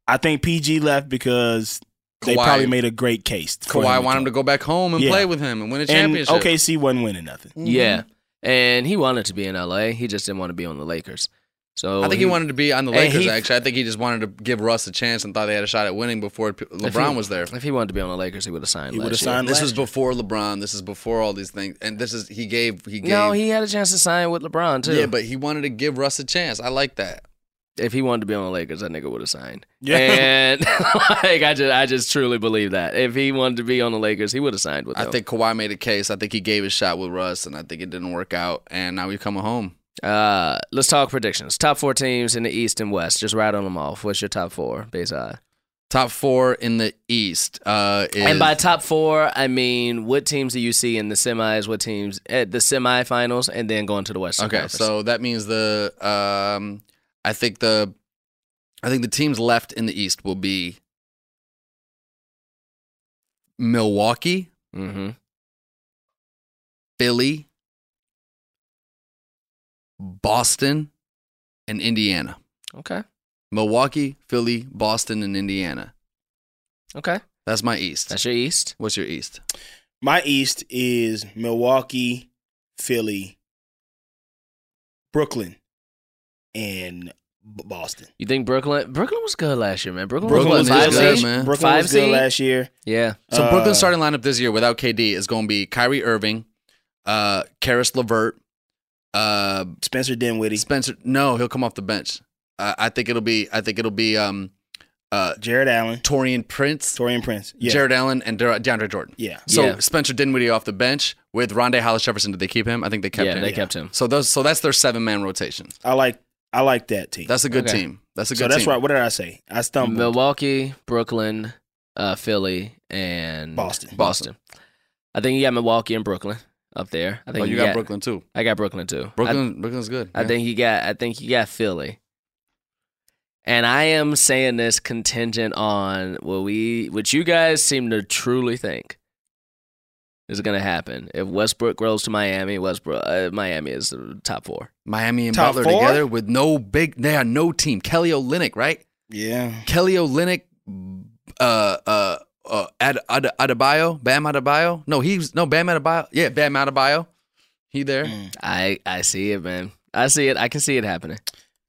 I think PG left because they Kawhi- probably made a great case. for Kawhi him wanted him to go back home and Yeah. play with him and win a And championship. OKC wasn't winning nothing. Yeah, and he wanted to be in LA. He just didn't want to be on the Lakers. So I think he, wanted to be on the Lakers. he- actually, I think he just wanted to give Russ a chance and thought they had a shot at winning before LeBron he- was there. If he wanted to be on the Lakers, he would have signed. He would've signed This was before LeBron. This is before all these things, and this is he gave he gave. No, he had a chance to sign with LeBron too. yeah, but he wanted to give Russ a chance. I like that. if he wanted to be on the Lakers, that nigga would have signed. Yeah. And like I just I just truly believe that. If he wanted to be on the Lakers, he would have signed with Them. I them. think Kawhi made a case. I think he gave his shot with Russ, and I think it didn't work out. And now he's coming home. Uh let's talk predictions. Top four teams in the East and West. Just on them off. What's your top four, Bayside? Top four in the East. Uh, is, And by top four, I mean what teams do you see in the semis? What teams at the semifinals, and then going to the Western Okay, Conference? so that means the um, I think the, I think the teams left in the East will be Milwaukee, mm-hmm. Philly, Boston, and Indiana. okay, Milwaukee, Philly, Boston, and Indiana. okay, That's my East. that's your East. What's your East? My East is Milwaukee, Philly, Brooklyn, and Boston. You think Brooklyn? Brooklyn was good last year, man. Brooklyn, Brooklyn was is five good, seed. man. Brooklyn Five was good seed? last year. Yeah, So Uh, Brooklyn's starting lineup this year without KD is going to be Kyrie Irving, uh, Caris LeVert, uh, Spencer Dinwiddie, Spencer. No, he'll come off the bench. Uh, I think it'll be. I think it'll be um, uh, Jarrett Allen, Taurean Prince, Taurean Prince. Yeah. Jarrett Allen, and De- DeAndre Jordan. Yeah. So Yeah. Spencer Dinwiddie off the bench with Rondae Hollis Jefferson. Did they keep him? I think they kept yeah, him. they kept him. So those. So that's their seven man rotation. I like I like that team. That's a good Okay. team. That's a good so that's team. right. What did I say? I stumbled. Milwaukee, Brooklyn, uh, Philly, and Boston. Boston. I think you got Milwaukee and Brooklyn up there. I think Oh, you got Brooklyn too. I got Brooklyn too. I- Brooklyn. Brooklyn's good. I, yeah. think you got. I think you got Philly. And I am saying this contingent on what we, what you guys seem to truly think is going to happen. If Westbrook grows to Miami, Westbrook, uh, Miami is the top four. Miami and Top Butler four? together with no big. They are no team. Kelly Olynyk, right? yeah. Kelly Olynyk, uh, uh, uh, Ad, Ad, Adebayo, Bam Adebayo. No, he's no Bam Adebayo. Yeah, Bam Adebayo. He there. Mm. I I see it, man. I see it. I can see it happening.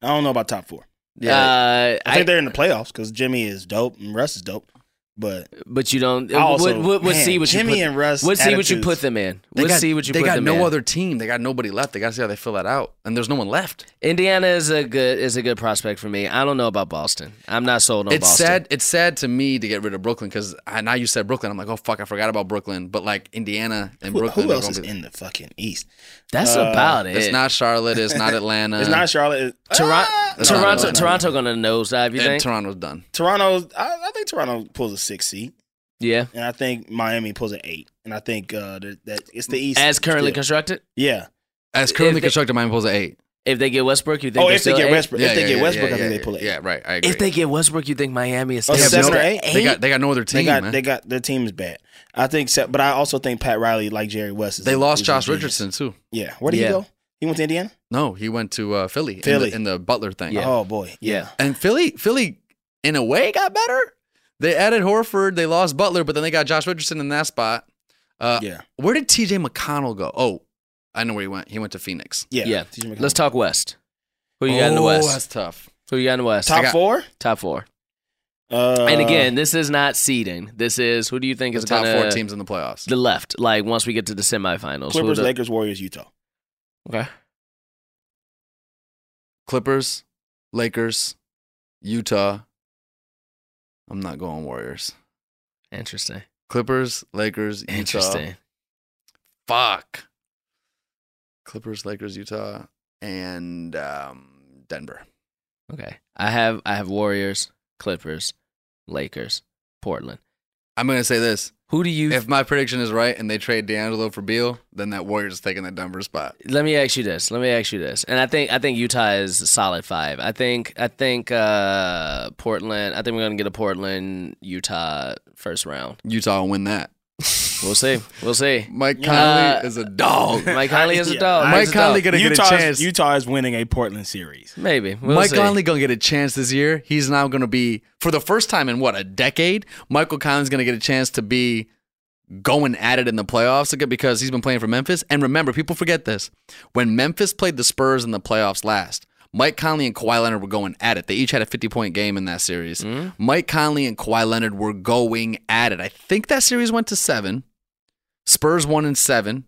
I don't know about top four. Yeah, Uh, I think they're in the playoffs because Jimmy is dope and Russ is dope. But but you don't. Also, what, what, what man, see what Jimmy you put, and Russ. What see what you put them in? they What got, see what you they put got them no in? other team. They got nobody left. They got to see how they fill that out. And there's no one left. Indiana is a good is a good prospect for me. I don't know about Boston. I'm not sold on it's Boston. sad. It's sad to me to get rid of Brooklyn because now you said Brooklyn. I'm like, oh fuck, I forgot about Brooklyn. But like Indiana and Who, Brooklyn. who else is be- in the fucking East? That's Uh, about it. It's not Charlotte. It's not Atlanta. it's not Charlotte. Toronto. Ah, Toronto, no, no. Toronto gonna nosedive. You And think? Toronto's done. Toronto's. I, I think Toronto pulls a six seed, yeah, and I think Miami pulls an eight, and I think uh, that, that it's the East as currently still. constructed. Yeah. As currently If they- constructed, Miami pulls an eight. If they get Westbrook, you think? Oh, they're if they get eight? Westbrook, if they get Westbrook, yeah, I think yeah, they pull it. Yeah, right. I agree. If they get Westbrook, you think Miami is Oh, still or eight? they got they got no other They team, got man. they got their team is bad. I think, but I also think Pat Riley, like Jerry West, is They a- lost is Josh. Richardson too. Yeah, where did Yeah. he go? He went to Indiana. No, he went to uh, Philly, Philly. In, the, in the Butler thing. Yeah. Oh boy, Yeah. And Philly, Philly, in a way, got better. They added Horford. They lost Butler, but then they got Josh Richardson in that spot. Uh, yeah, Where did T.J. McConnell go? Oh, I know where he went. He went to Phoenix. yeah. Yeah. TJ Let's talk West. Who you got in the Oh, West? that's tough. Who you got in the West? top got- four. Top four. Uh, and again, this is not seeding. This is who do you think The is top gonna four teams in the playoffs. the left? Like once we get to the semifinals, Clippers, the- Lakers, Warriors, Utah. Okay. Clippers, Lakers, Utah. I'm not going Warriors. Interesting. Clippers, Lakers, Utah. Interesting. Fuck. Clippers, Lakers, Utah, and um, Denver. Okay. I have I have Warriors, Clippers, Lakers, Portland. I'm gonna say this: Who do you? if my prediction is right and they trade D'Angelo for Beal, then that Warriors is taking that Denver spot. let me ask you this. Let me ask you this. And I think I think Utah is a solid five. I think I think uh Portland. I think we're gonna get a Portland Utah first round. Utah will win that. We'll see. We'll see. Mike Uh, Conley is a dog. Mike Conley is a Yeah, dog. I- Mike He's a Conley dog. gonna get a Utah chance. is, Utah is winning a Portland series. Maybe. We'll Mike see. Conley gonna get a chance this year. He's now gonna be for the first time in what a decade. Michael Conley's gonna get a chance to be going at it in the playoffs again because he's been playing for Memphis. And remember, people forget this: when Memphis played the Spurs in the playoffs last, Mike Conley and Kawhi Leonard were going at it. They each had a 50 point game in that series. Mm-hmm. Mike Conley and Kawhi Leonard were going at it. I think that series went to seven. Spurs won in seven,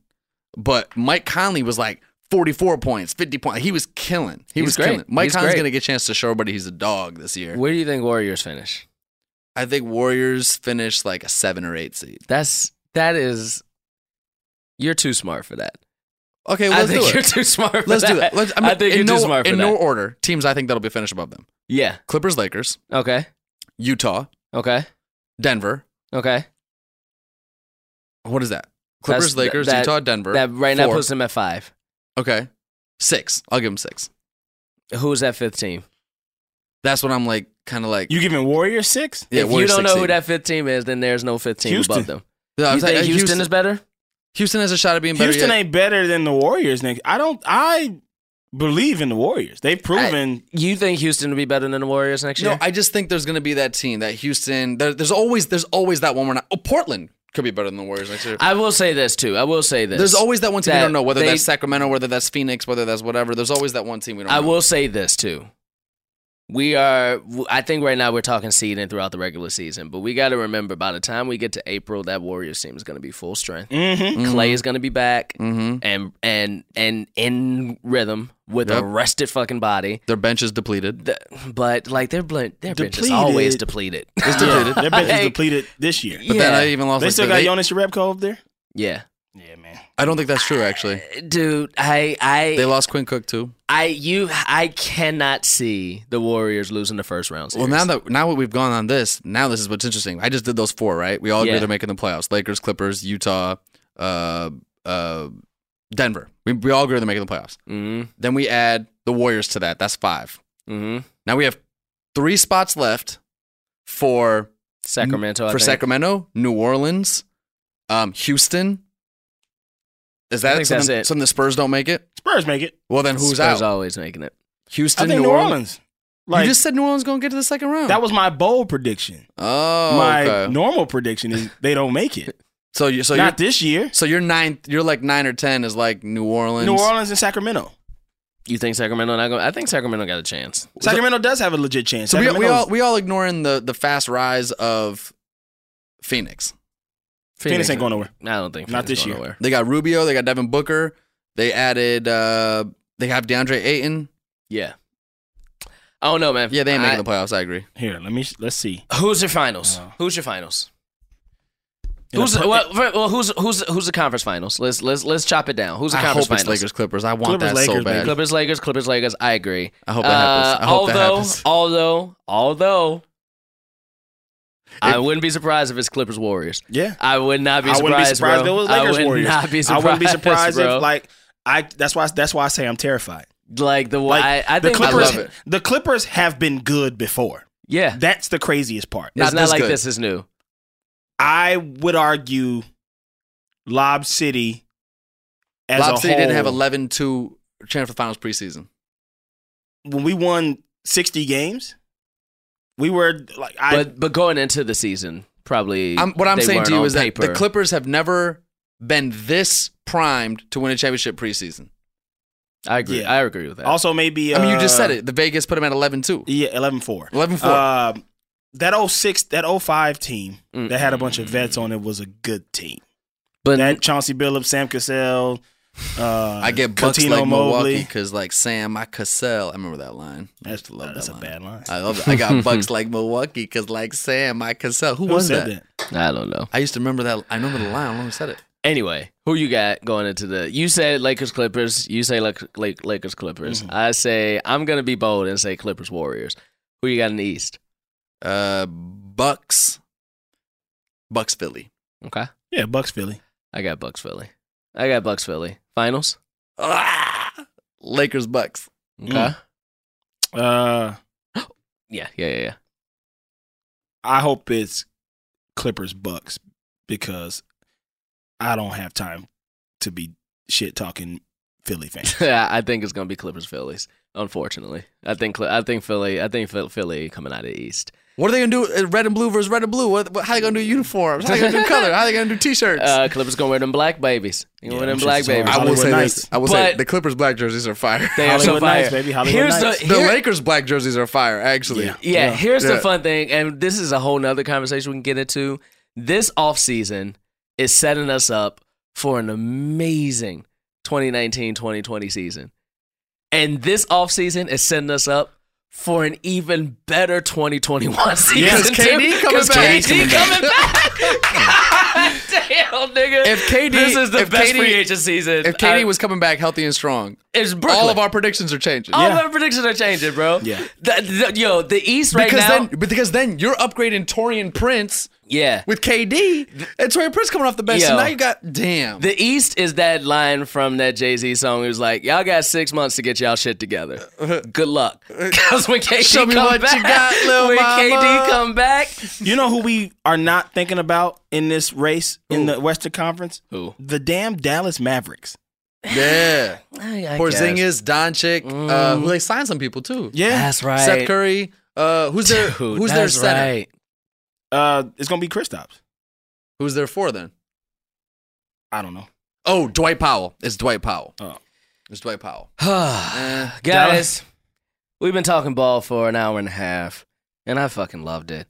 but Mike Conley was like 44 points, 50 points. He was killing. He He's was great. killing. Mike He's Conley's going to get a chance to show everybody he's a dog this year. Where do you think Warriors finish? I think Warriors finish like a seven or eight seed. That's that is. You're too smart for that. Okay, I let's I think do you're too smart. For that. Let's that. do that. Let's, I, I, mean, think in you're no, too smart for in that. no order. Teams I think that'll be finished above them. yeah. Clippers, Lakers, Okay. Utah, Okay. Denver. Okay. What is that? Clippers, That's- Lakers, that- Utah, Denver. That right now Four. puts them at five. Okay, six. I'll give them six. Who's that fifth team? That's what I'm like, kind of like. You giving Warriors six? yeah, if you Warriors don't six know who seed. that fifth team is, then there's no fifth team Houston. above them. No, I You was like, think uh, Houston, is better? Houston has a shot at being better. Houston yet. ain't better than the Warriors. Next, I don't. I believe in the Warriors. They've proven. You think Houston will be better than the Warriors next year? No, I just think there's going to be that team that Houston. There, there's always there's always that one. We're not. Oh, Portland could be better than the Warriors next year. I will say this too. I will say this. There's always that one team we don't know whether they- that's Sacramento, whether that's Phoenix, whether that's whatever. There's always that one team we don't. I know. will say this too. We are. I think right now we're talking seeding throughout the regular season, but we got to remember by the time we get to April, that Warriors team is going to be full strength. Mm-hmm. Clay is going to be back Mm-hmm. and and and in rhythm with Yep. a rested fucking body. Their bench is depleted. The- but like their bl- their bench is always depleted. It's depleted. Their bench is depleted this year. But then I even lost. They like, still got they- Jonas Jerebko over there. Yeah, Yeah, man. I don't think that's true. Actually, dude. I I they lost Quinn Cook too. I you I cannot see the Warriors losing the first round. Series. Well, now that now that we've gone on this, now this is what's interesting. I just did those four, right? We all agree Yeah. they're making the playoffs: Lakers, Clippers, Utah, uh, uh, Denver. We, we all agree they're making the playoffs. Mm-hmm. Then we add the Warriors to that. That's five. Mm-hmm. Now we have three spots left for Sacramento I for. Sacramento, New Orleans, um, Houston. Is that think something, that's it. something the Spurs don't make it? Spurs make it. Well, then who's Spurs out? always making it. Houston, I think New Orleans. Like you just said New Orleans going to get to the second round. that was my bold prediction. oh, my okay. normal prediction is they don't make it. So you so Not you're this year. so you're ninth. You're like nine or ten is like New Orleans. New Orleans and Sacramento. You think Sacramento not going? I think Sacramento got a chance. Sacramento does have a legit chance. So we, we Sacramento's- all we all ignoring the the fast rise of Phoenix. Phoenix ain't going nowhere. I don't think Not Phoenix this going year. Nowhere. They got Rubio. They got Devin Booker. They added. uh They have DeAndre Ayton. Yeah. I don't know, man. Yeah, they ain't making I- the playoffs. I agree. Here, let me let's see. Who's your finals? Oh. Who's your finals? In a Who's per- well, well, who's who's who's the conference finals? Let's let's let's chop it down. Who's the I conference hope it's finals? Lakers Clippers. I want Clippers, that so Lakers, bad. baby. Clippers, Lakers, Clippers, Lakers. I agree. I hope that happens. I hope that Uh, although, happens. although, although, I wouldn't be surprised if it's Clippers Warriors. yeah. I would not be I surprised. wouldn't be surprised bro. if it was I would Warriors. not be surprised. I wouldn't be surprised bro. if like I. That's why. That's why I say I'm terrified. like the Like I, I the think Clippers. love it. The Clippers have been good before. Yeah, That's the craziest part. it's not not this like good. this is new. I would argue Lob City as Lob a City didn't have whole, 11 2 chance for finals preseason. when we won 60 games, we were like I but but going into the season, probably. I'm, what I'm they saying to you on is that the Clippers have never been this primed to win a championship preseason. I agree. Yeah. I agree with that. also maybe I mean, you just uh, said it. The Vegas put them at 11 2. Yeah, 11-4. 11 4. Um, that 06, that 05 team Mm. that had a bunch of vets on it was a good team. but That Chauncey Billups, Sam Cassell, uh, I get bucks Cuttino like Milwaukee because, like, Sam, my Cassell. I remember that line. I used to love that's that a line. bad line. I love it. I got bucks like Milwaukee because, like, Sam, I Cassell. Who, Who was said that? I don't know. I used to remember that. I remember the line. I don't know who said it. Anyway, who you got going into the? You said Lakers Clippers. You say Lak- Lak- Lakers Clippers. Mhm. I say I'm gonna be bold and say Clippers Warriors. Who you got in the East? Uh, Bucks. Bucks Philly. Okay, Yeah, Bucks Philly. I got Bucks Philly. I got Bucks Philly. Finals. Ah! Lakers Bucks. Okay. Mm. Uh, Yeah, yeah, yeah, yeah. I hope it's Clippers Bucks because I don't have time to be shit talking Philly fans. Yeah, I think it's gonna be Clippers Phillies. Unfortunately, I think I think Philly. I think Philly coming out of the East. What are they gonna do? Uh, Red and blue versus red and blue. What, what, how are they gonna do uniforms? How are they gonna do color? How are they gonna do t-shirts? Uh, Clippers gonna wear them black babies. You gonna Yeah, wear them them black shits is hard. babies. I will say Nights. this. I will say But- the Clippers black jerseys are fire. They are so Hollywood fire. Nights, baby. Hollywood Here's Nights. the the Lakers black jerseys are fire. Actually, Yeah. Yeah, here's the fun thing, and this is a whole nother conversation we can get into. This offseason is setting us up for an amazing 2019-2020 season. And this offseason is setting us up for an even better 2021 season. Yeah, 'cause too, KD coming 'cause back. KD coming back. God damn, nigga. If KD this is the best KD free agent season. If KD I- was coming back healthy and strong, it's Brooklyn. all of our predictions are changing. all Yeah. of our predictions are changing, bro. Yeah. The- the- yo, the East right because now. then, because then you're upgrading Taurean Prince yeah. with KD, and Taurean Prince coming off the bench. Yo. So now you got damn. The East is that line from that Jay Z song. It was like, "Y'all got six months to get y'all shit together. Good luck." Because when KD Show me come what back, you got, lil' when mama. KD come back, You know who we are not thinking about in this race in the Western Conference? who? The damn Dallas Mavericks. yeah, I, I Porzingis, Doncic, uh, Mm. who they signed some people too. Yeah. That's right. Seth Curry. Uh, who's their Dude, Who's their that's center? right. Uh, it's gonna be Kristaps. Who's there for then? I don't know. Oh, Dwight Powell. It's Dwight Powell. Oh. It's Dwight Powell. Eh, Guys, we've been talking ball for an hour and a half, and I fucking loved it.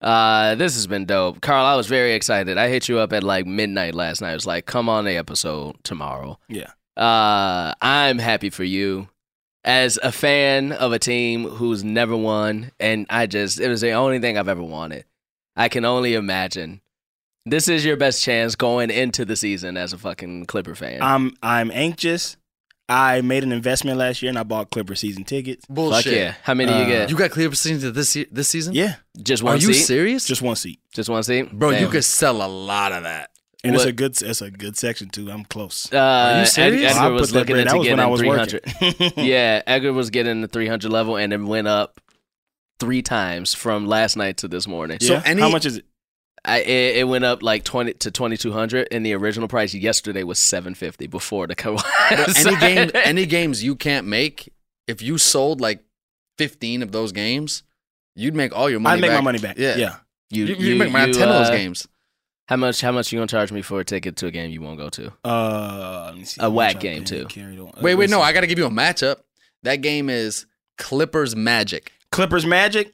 Uh, this has been dope. Carl, I was very excited. I hit you up at like midnight last night. I was like, come on the episode tomorrow. Yeah. Uh, I'm happy for you. As a fan of a team who's never won, and I just, it was the only thing I've ever wanted. I can only imagine. This is your best chance going into the season as a fucking Clipper fan. I'm I'm anxious. I made an investment last year and I bought Clipper season tickets. Fuck Bullshit. yeah. How many Uh, you get? You got Clipper season this ye- this season? Yeah, just one Are you serious? just one seat, Just one seat? Bro, you could sell a lot of that. and What- it's a good it's a good section too. I'm close. Uh, Are you Ed- serious? Edgar I was looking bread- that into getting when I was 300. yeah, Edgar was getting the 300 level and it went up three times from last night to this morning. Yeah. any- How much is it? I, it, it went up like 20 to 2200 and the original price yesterday was 750 before the co any game any games you can't make, if you sold like 15 of those games, you'd make all your money I'd make back. my money back. Yeah. Yeah. you, You, you, make my 10 of those uh, games. How much how much you going to charge me for a ticket to a game you won't go to? Uh, see. A I'm whack game, too. carried on. Uh, Wait, wait, no. I got to give you a matchup. That game is Clippers Magic. Clippers Magic,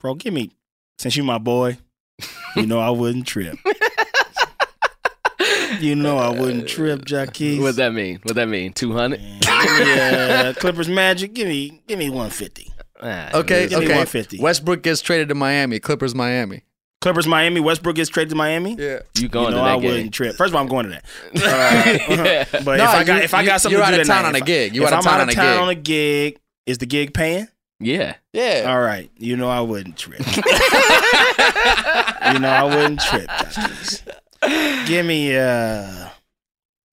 bro. Give me since you my boy. You know I wouldn't trip. you know I wouldn't trip, Jackie. What that mean? What that mean? 200? yeah, Clippers Magic. Give me, give me one fifty. Ah, Okay, Give me okay. 150. Westbrook gets traded to Miami. Clippers Miami. Clippers, Miami. Westbrook gets traded to Miami. Yeah. You going you know to that No, I game? wouldn't trip. First of all, I'm going to that. Yeah. But No, if I got you- if I got something you're to out of that town night, on a gig. You if out of I'm town on a town gig. on a gig, is the gig paying? Yeah. Yeah. All right. You know I wouldn't trip. you know I wouldn't trip. Jockeys. Give me uh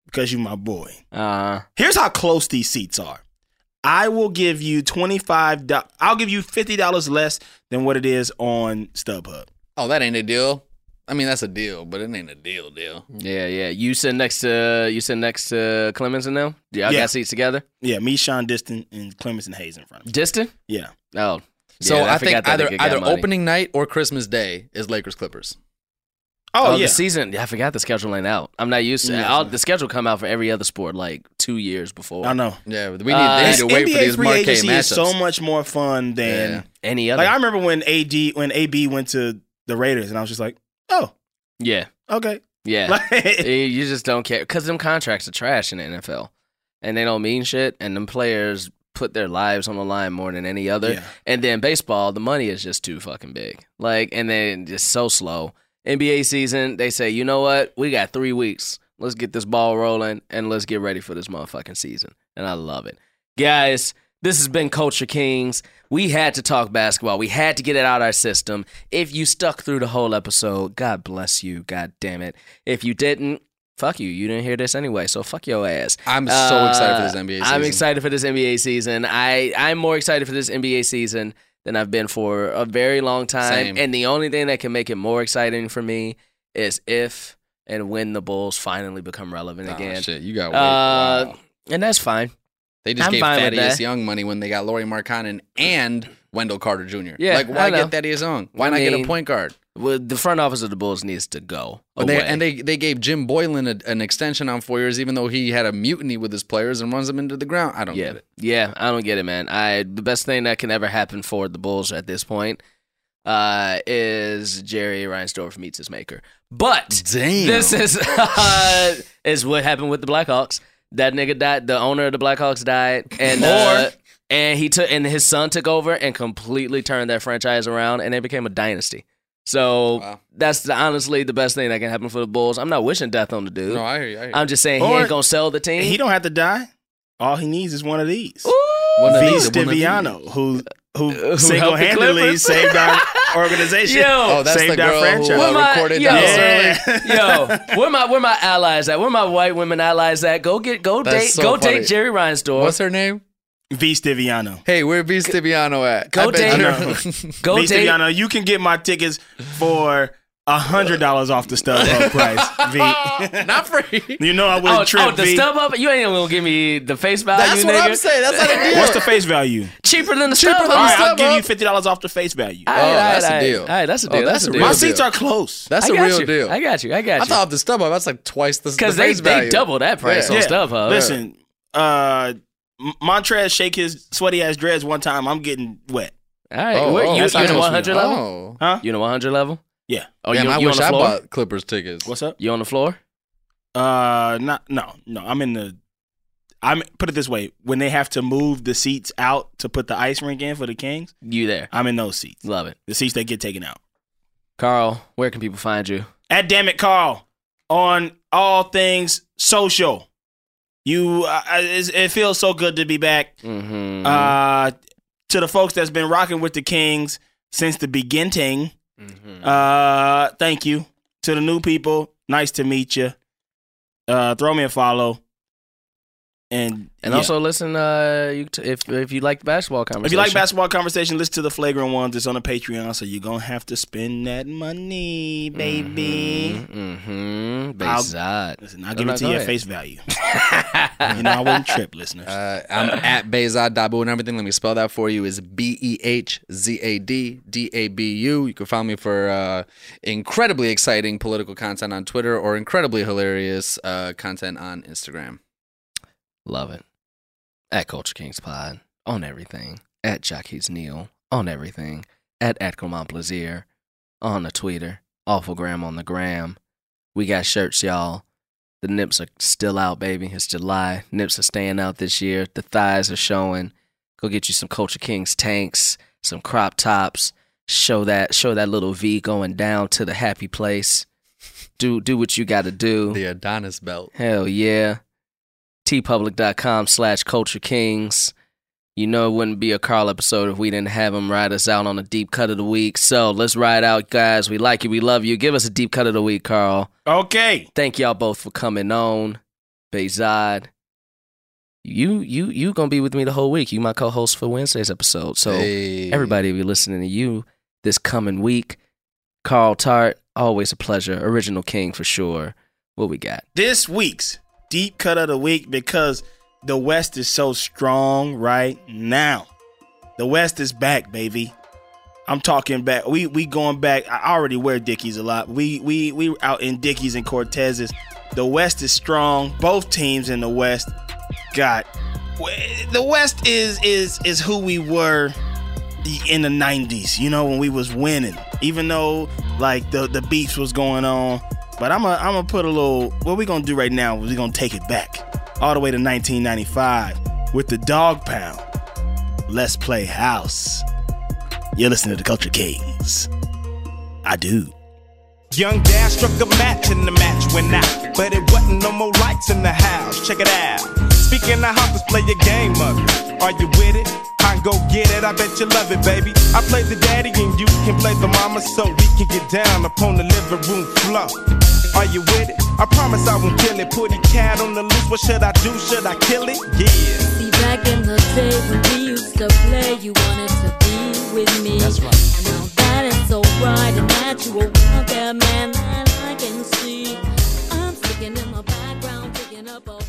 because you my boy. Uh, Here's how close these seats are. I will give you twenty five. I'll give you fifty dollars less than what it is on StubHub. Oh, that ain't a deal. I mean, that's a deal, but it ain't a deal deal. yeah, yeah. You sit next to you sit next to Clemens and them. Y'all Yeah. got seats together. Yeah, me, Sean Diston, and Clemens and Hayes in front of me. Distant. Yeah. Oh, So yeah, I, forgot think either either money. opening night or Christmas Day is Lakers Clippers. Oh, Oh, yeah. the season. Yeah, I forgot the schedule ain't out. I'm not used to. Yeah. I'll, the schedule come out for every other sport like two years before. I know. Yeah, we need, Uh, they need to wait NBA for these free marquee agency matchups. is so much more fun than Yeah. Any other? like I remember when AD when AB went to the Raiders and I was just like, oh, yeah, okay. yeah. Like, you just don't care because them contracts are trash in the NFL, and they don't mean shit. And them players put their lives on the line more than any other. Yeah. And then baseball, the money is just too fucking big. Like, and then just so slow. NBA season, they say, you know what? We got three weeks. Let's get this ball rolling and let's get ready for this motherfucking season. And I love it, guys. This has been Culture Kings. We had to talk basketball. We had to get it out our system. If you stuck through the whole episode, God bless you. God damn it. If you didn't, fuck you. You didn't hear this anyway, so fuck your ass. I'm so excited for Uh, this NBA season. I'm excited for this NBA season. I I'm more excited for this NBA season than I've been for a very long time. Same. And the only thing that can make it more exciting for me is if and when the Bulls finally become relevant Oh, again. shit, you got. Uh, wow. And that's fine. They just I'm gave Thaddeus. Young money when they got Lauri Markkanen and Wendell Carter Jr. Yeah, like why get Thaddeus Young? Why I not get a point guard? Well, the front office of the Bulls needs to go. But they, and they they gave Jim Boylen a, an extension on four years, even though he had a mutiny with his players and runs them into the ground. I don't yeah, get it. yeah, I don't get it, man. I the best thing that can ever happen for the Bulls at this point uh, is Jerry Reinsdorf meets his maker. But Damn. this is uh, is what happened with the Blackhawks. That nigga died. The owner of the Blackhawks died, and uh, and he took and his son took over and completely turned that franchise around, and they became a dynasty. So Wow. that's the, honestly the best thing that can happen for the Bulls. I'm not wishing death on the dude. No, I hear you. I hear you. I'm just saying he ain't gonna sell the team. he don't have to die. All he needs is one of these. One of these, one of these. Stiviano, who who helped the single handedly Clippers? saved our organization. Yo, Oh, that's saved the our girl who franchise. Where uh, my- recorded yo. that Yeah. Yo, where my where my allies at? Where my white women allies at? Go get go That's date so go funny. date Jerry Reinsdorf. What's her name? V. Stiviano. Hey, where B. Stiviano at? Go date her. go V. date Stiviano, you can get my tickets for a hundred dollars off the StubHub price. V. Not free. You know I wouldn't Oh, trip. oh, the v. stub up. You ain't even gonna give me the face value, That's what nigga. I'm saying. That's not a deal. What's the face value? Cheaper than the Cheaper stub than All up. right, I'll StubHub? give you fifty dollars off the face value. All Oh, right, that's all a deal. All right, that's a Oh, deal. that's that's, a a real deal. My seats are close. That's a real you. deal. I got you. I got you. I you. thought the StubHub that's like twice the Because the they face they double that price Yeah. on Yeah. StubHub. Listen, uh, M- Montrez shake his sweaty ass dreads one time. I'm getting wet. All right, Oh, where- oh, you, that's you in the 100 are. level? Oh. Huh? You in the 100 level? Yeah. Oh, Damn, you, I you wish I bought Clippers tickets. What's up? You on the floor? Uh, not no, no. I'm in the. I'm put it this way: when they have to move the seats out to put the ice rink in for the Kings, You there? I'm in those seats. Love it, The seats that get taken out. Carl. Where can people find you? At damn it, Carl, on all things social. You, uh, it feels so good to be back. Mm-hmm. Uh, to the folks that's been rocking with the Kings since the beginning. Mm-hmm. Uh, thank you to the new people. Nice to meet you. Uh, throw me a follow. And And yeah. also listen, uh, you t- if if you like the basketball conversation, if you like basketball conversation, listen to the flagrant ones. It's on the Patreon, so you're gonna have to spend that money, baby. Mm-hmm. I'll- Bezod. Listen, I'll No, give it to go you at ahead. face value. you know, I wouldn't trip, listeners. Uh, I'm at Behzad Dabu and everything. Let me spell that for you. Is B E H Z A D D A B U. You can find me for uh, incredibly exciting political content on Twitter or incredibly hilarious uh, content on Instagram. Love it. At Culture Kings Pod on everything. At Jockeys Neil on everything. At at Clement Plaisir on the Twitter. Awfulgram on the gram. We got shirts, y'all. The nips are still out, baby. It's July. Nips are staying out this year. The thighs are showing. Go get you some Culture Kings tanks, some crop tops, show that show that little V going down to the happy place. Do do what you got to do. The Adonis belt. Hell yeah. teepublic.com slash culture kings. You know it wouldn't be a Carl episode if we didn't have him ride us out on a deep cut of the week. So let's ride out, guys. We like you. We love you. Give us a deep cut of the week, Carl. Okay. Thank y'all both for coming on. Bezod. You you you gonna be with me the whole week. You my co-host for Wednesday's episode. So Hey. everybody will be listening to you this coming week. Carl Tart, always a pleasure. Original king for sure. What we got? This week's deep cut of the week because the West is so strong right now. The West is back, baby. I'm talking back. We we going back. I already wear Dickies a lot. We we we out in Dickies and Cortezes. The West is strong. Both teams in the West got the West is is is who we were in the 90s, you know, when we was winning. Even though like the the beefs was going on. But I'm gonna I'm gonna put a little what we gonna do right now is we gonna take it back all the way to 1995 with the Dogg Pound. Let's play house. You're listening to the Culture Kings. I do. Young dad struck a match and the match went out. But it wasn't no more lights in the house. Check it out. Speaking of hoppers, play your game mother. Are you with it? I go get it, I bet you love it, baby. I play the daddy and you can play the mama, so we can get down upon the living room floor. Are you with it? I promise I won't kill it. Put the cat on the loose, what should I do? Should I kill it? Yeah. See, back in the day when we used to play, you wanted to be with me. That's right. Now that it's alright and natural. you that man that I can see. I'm sticking in my background, picking up all.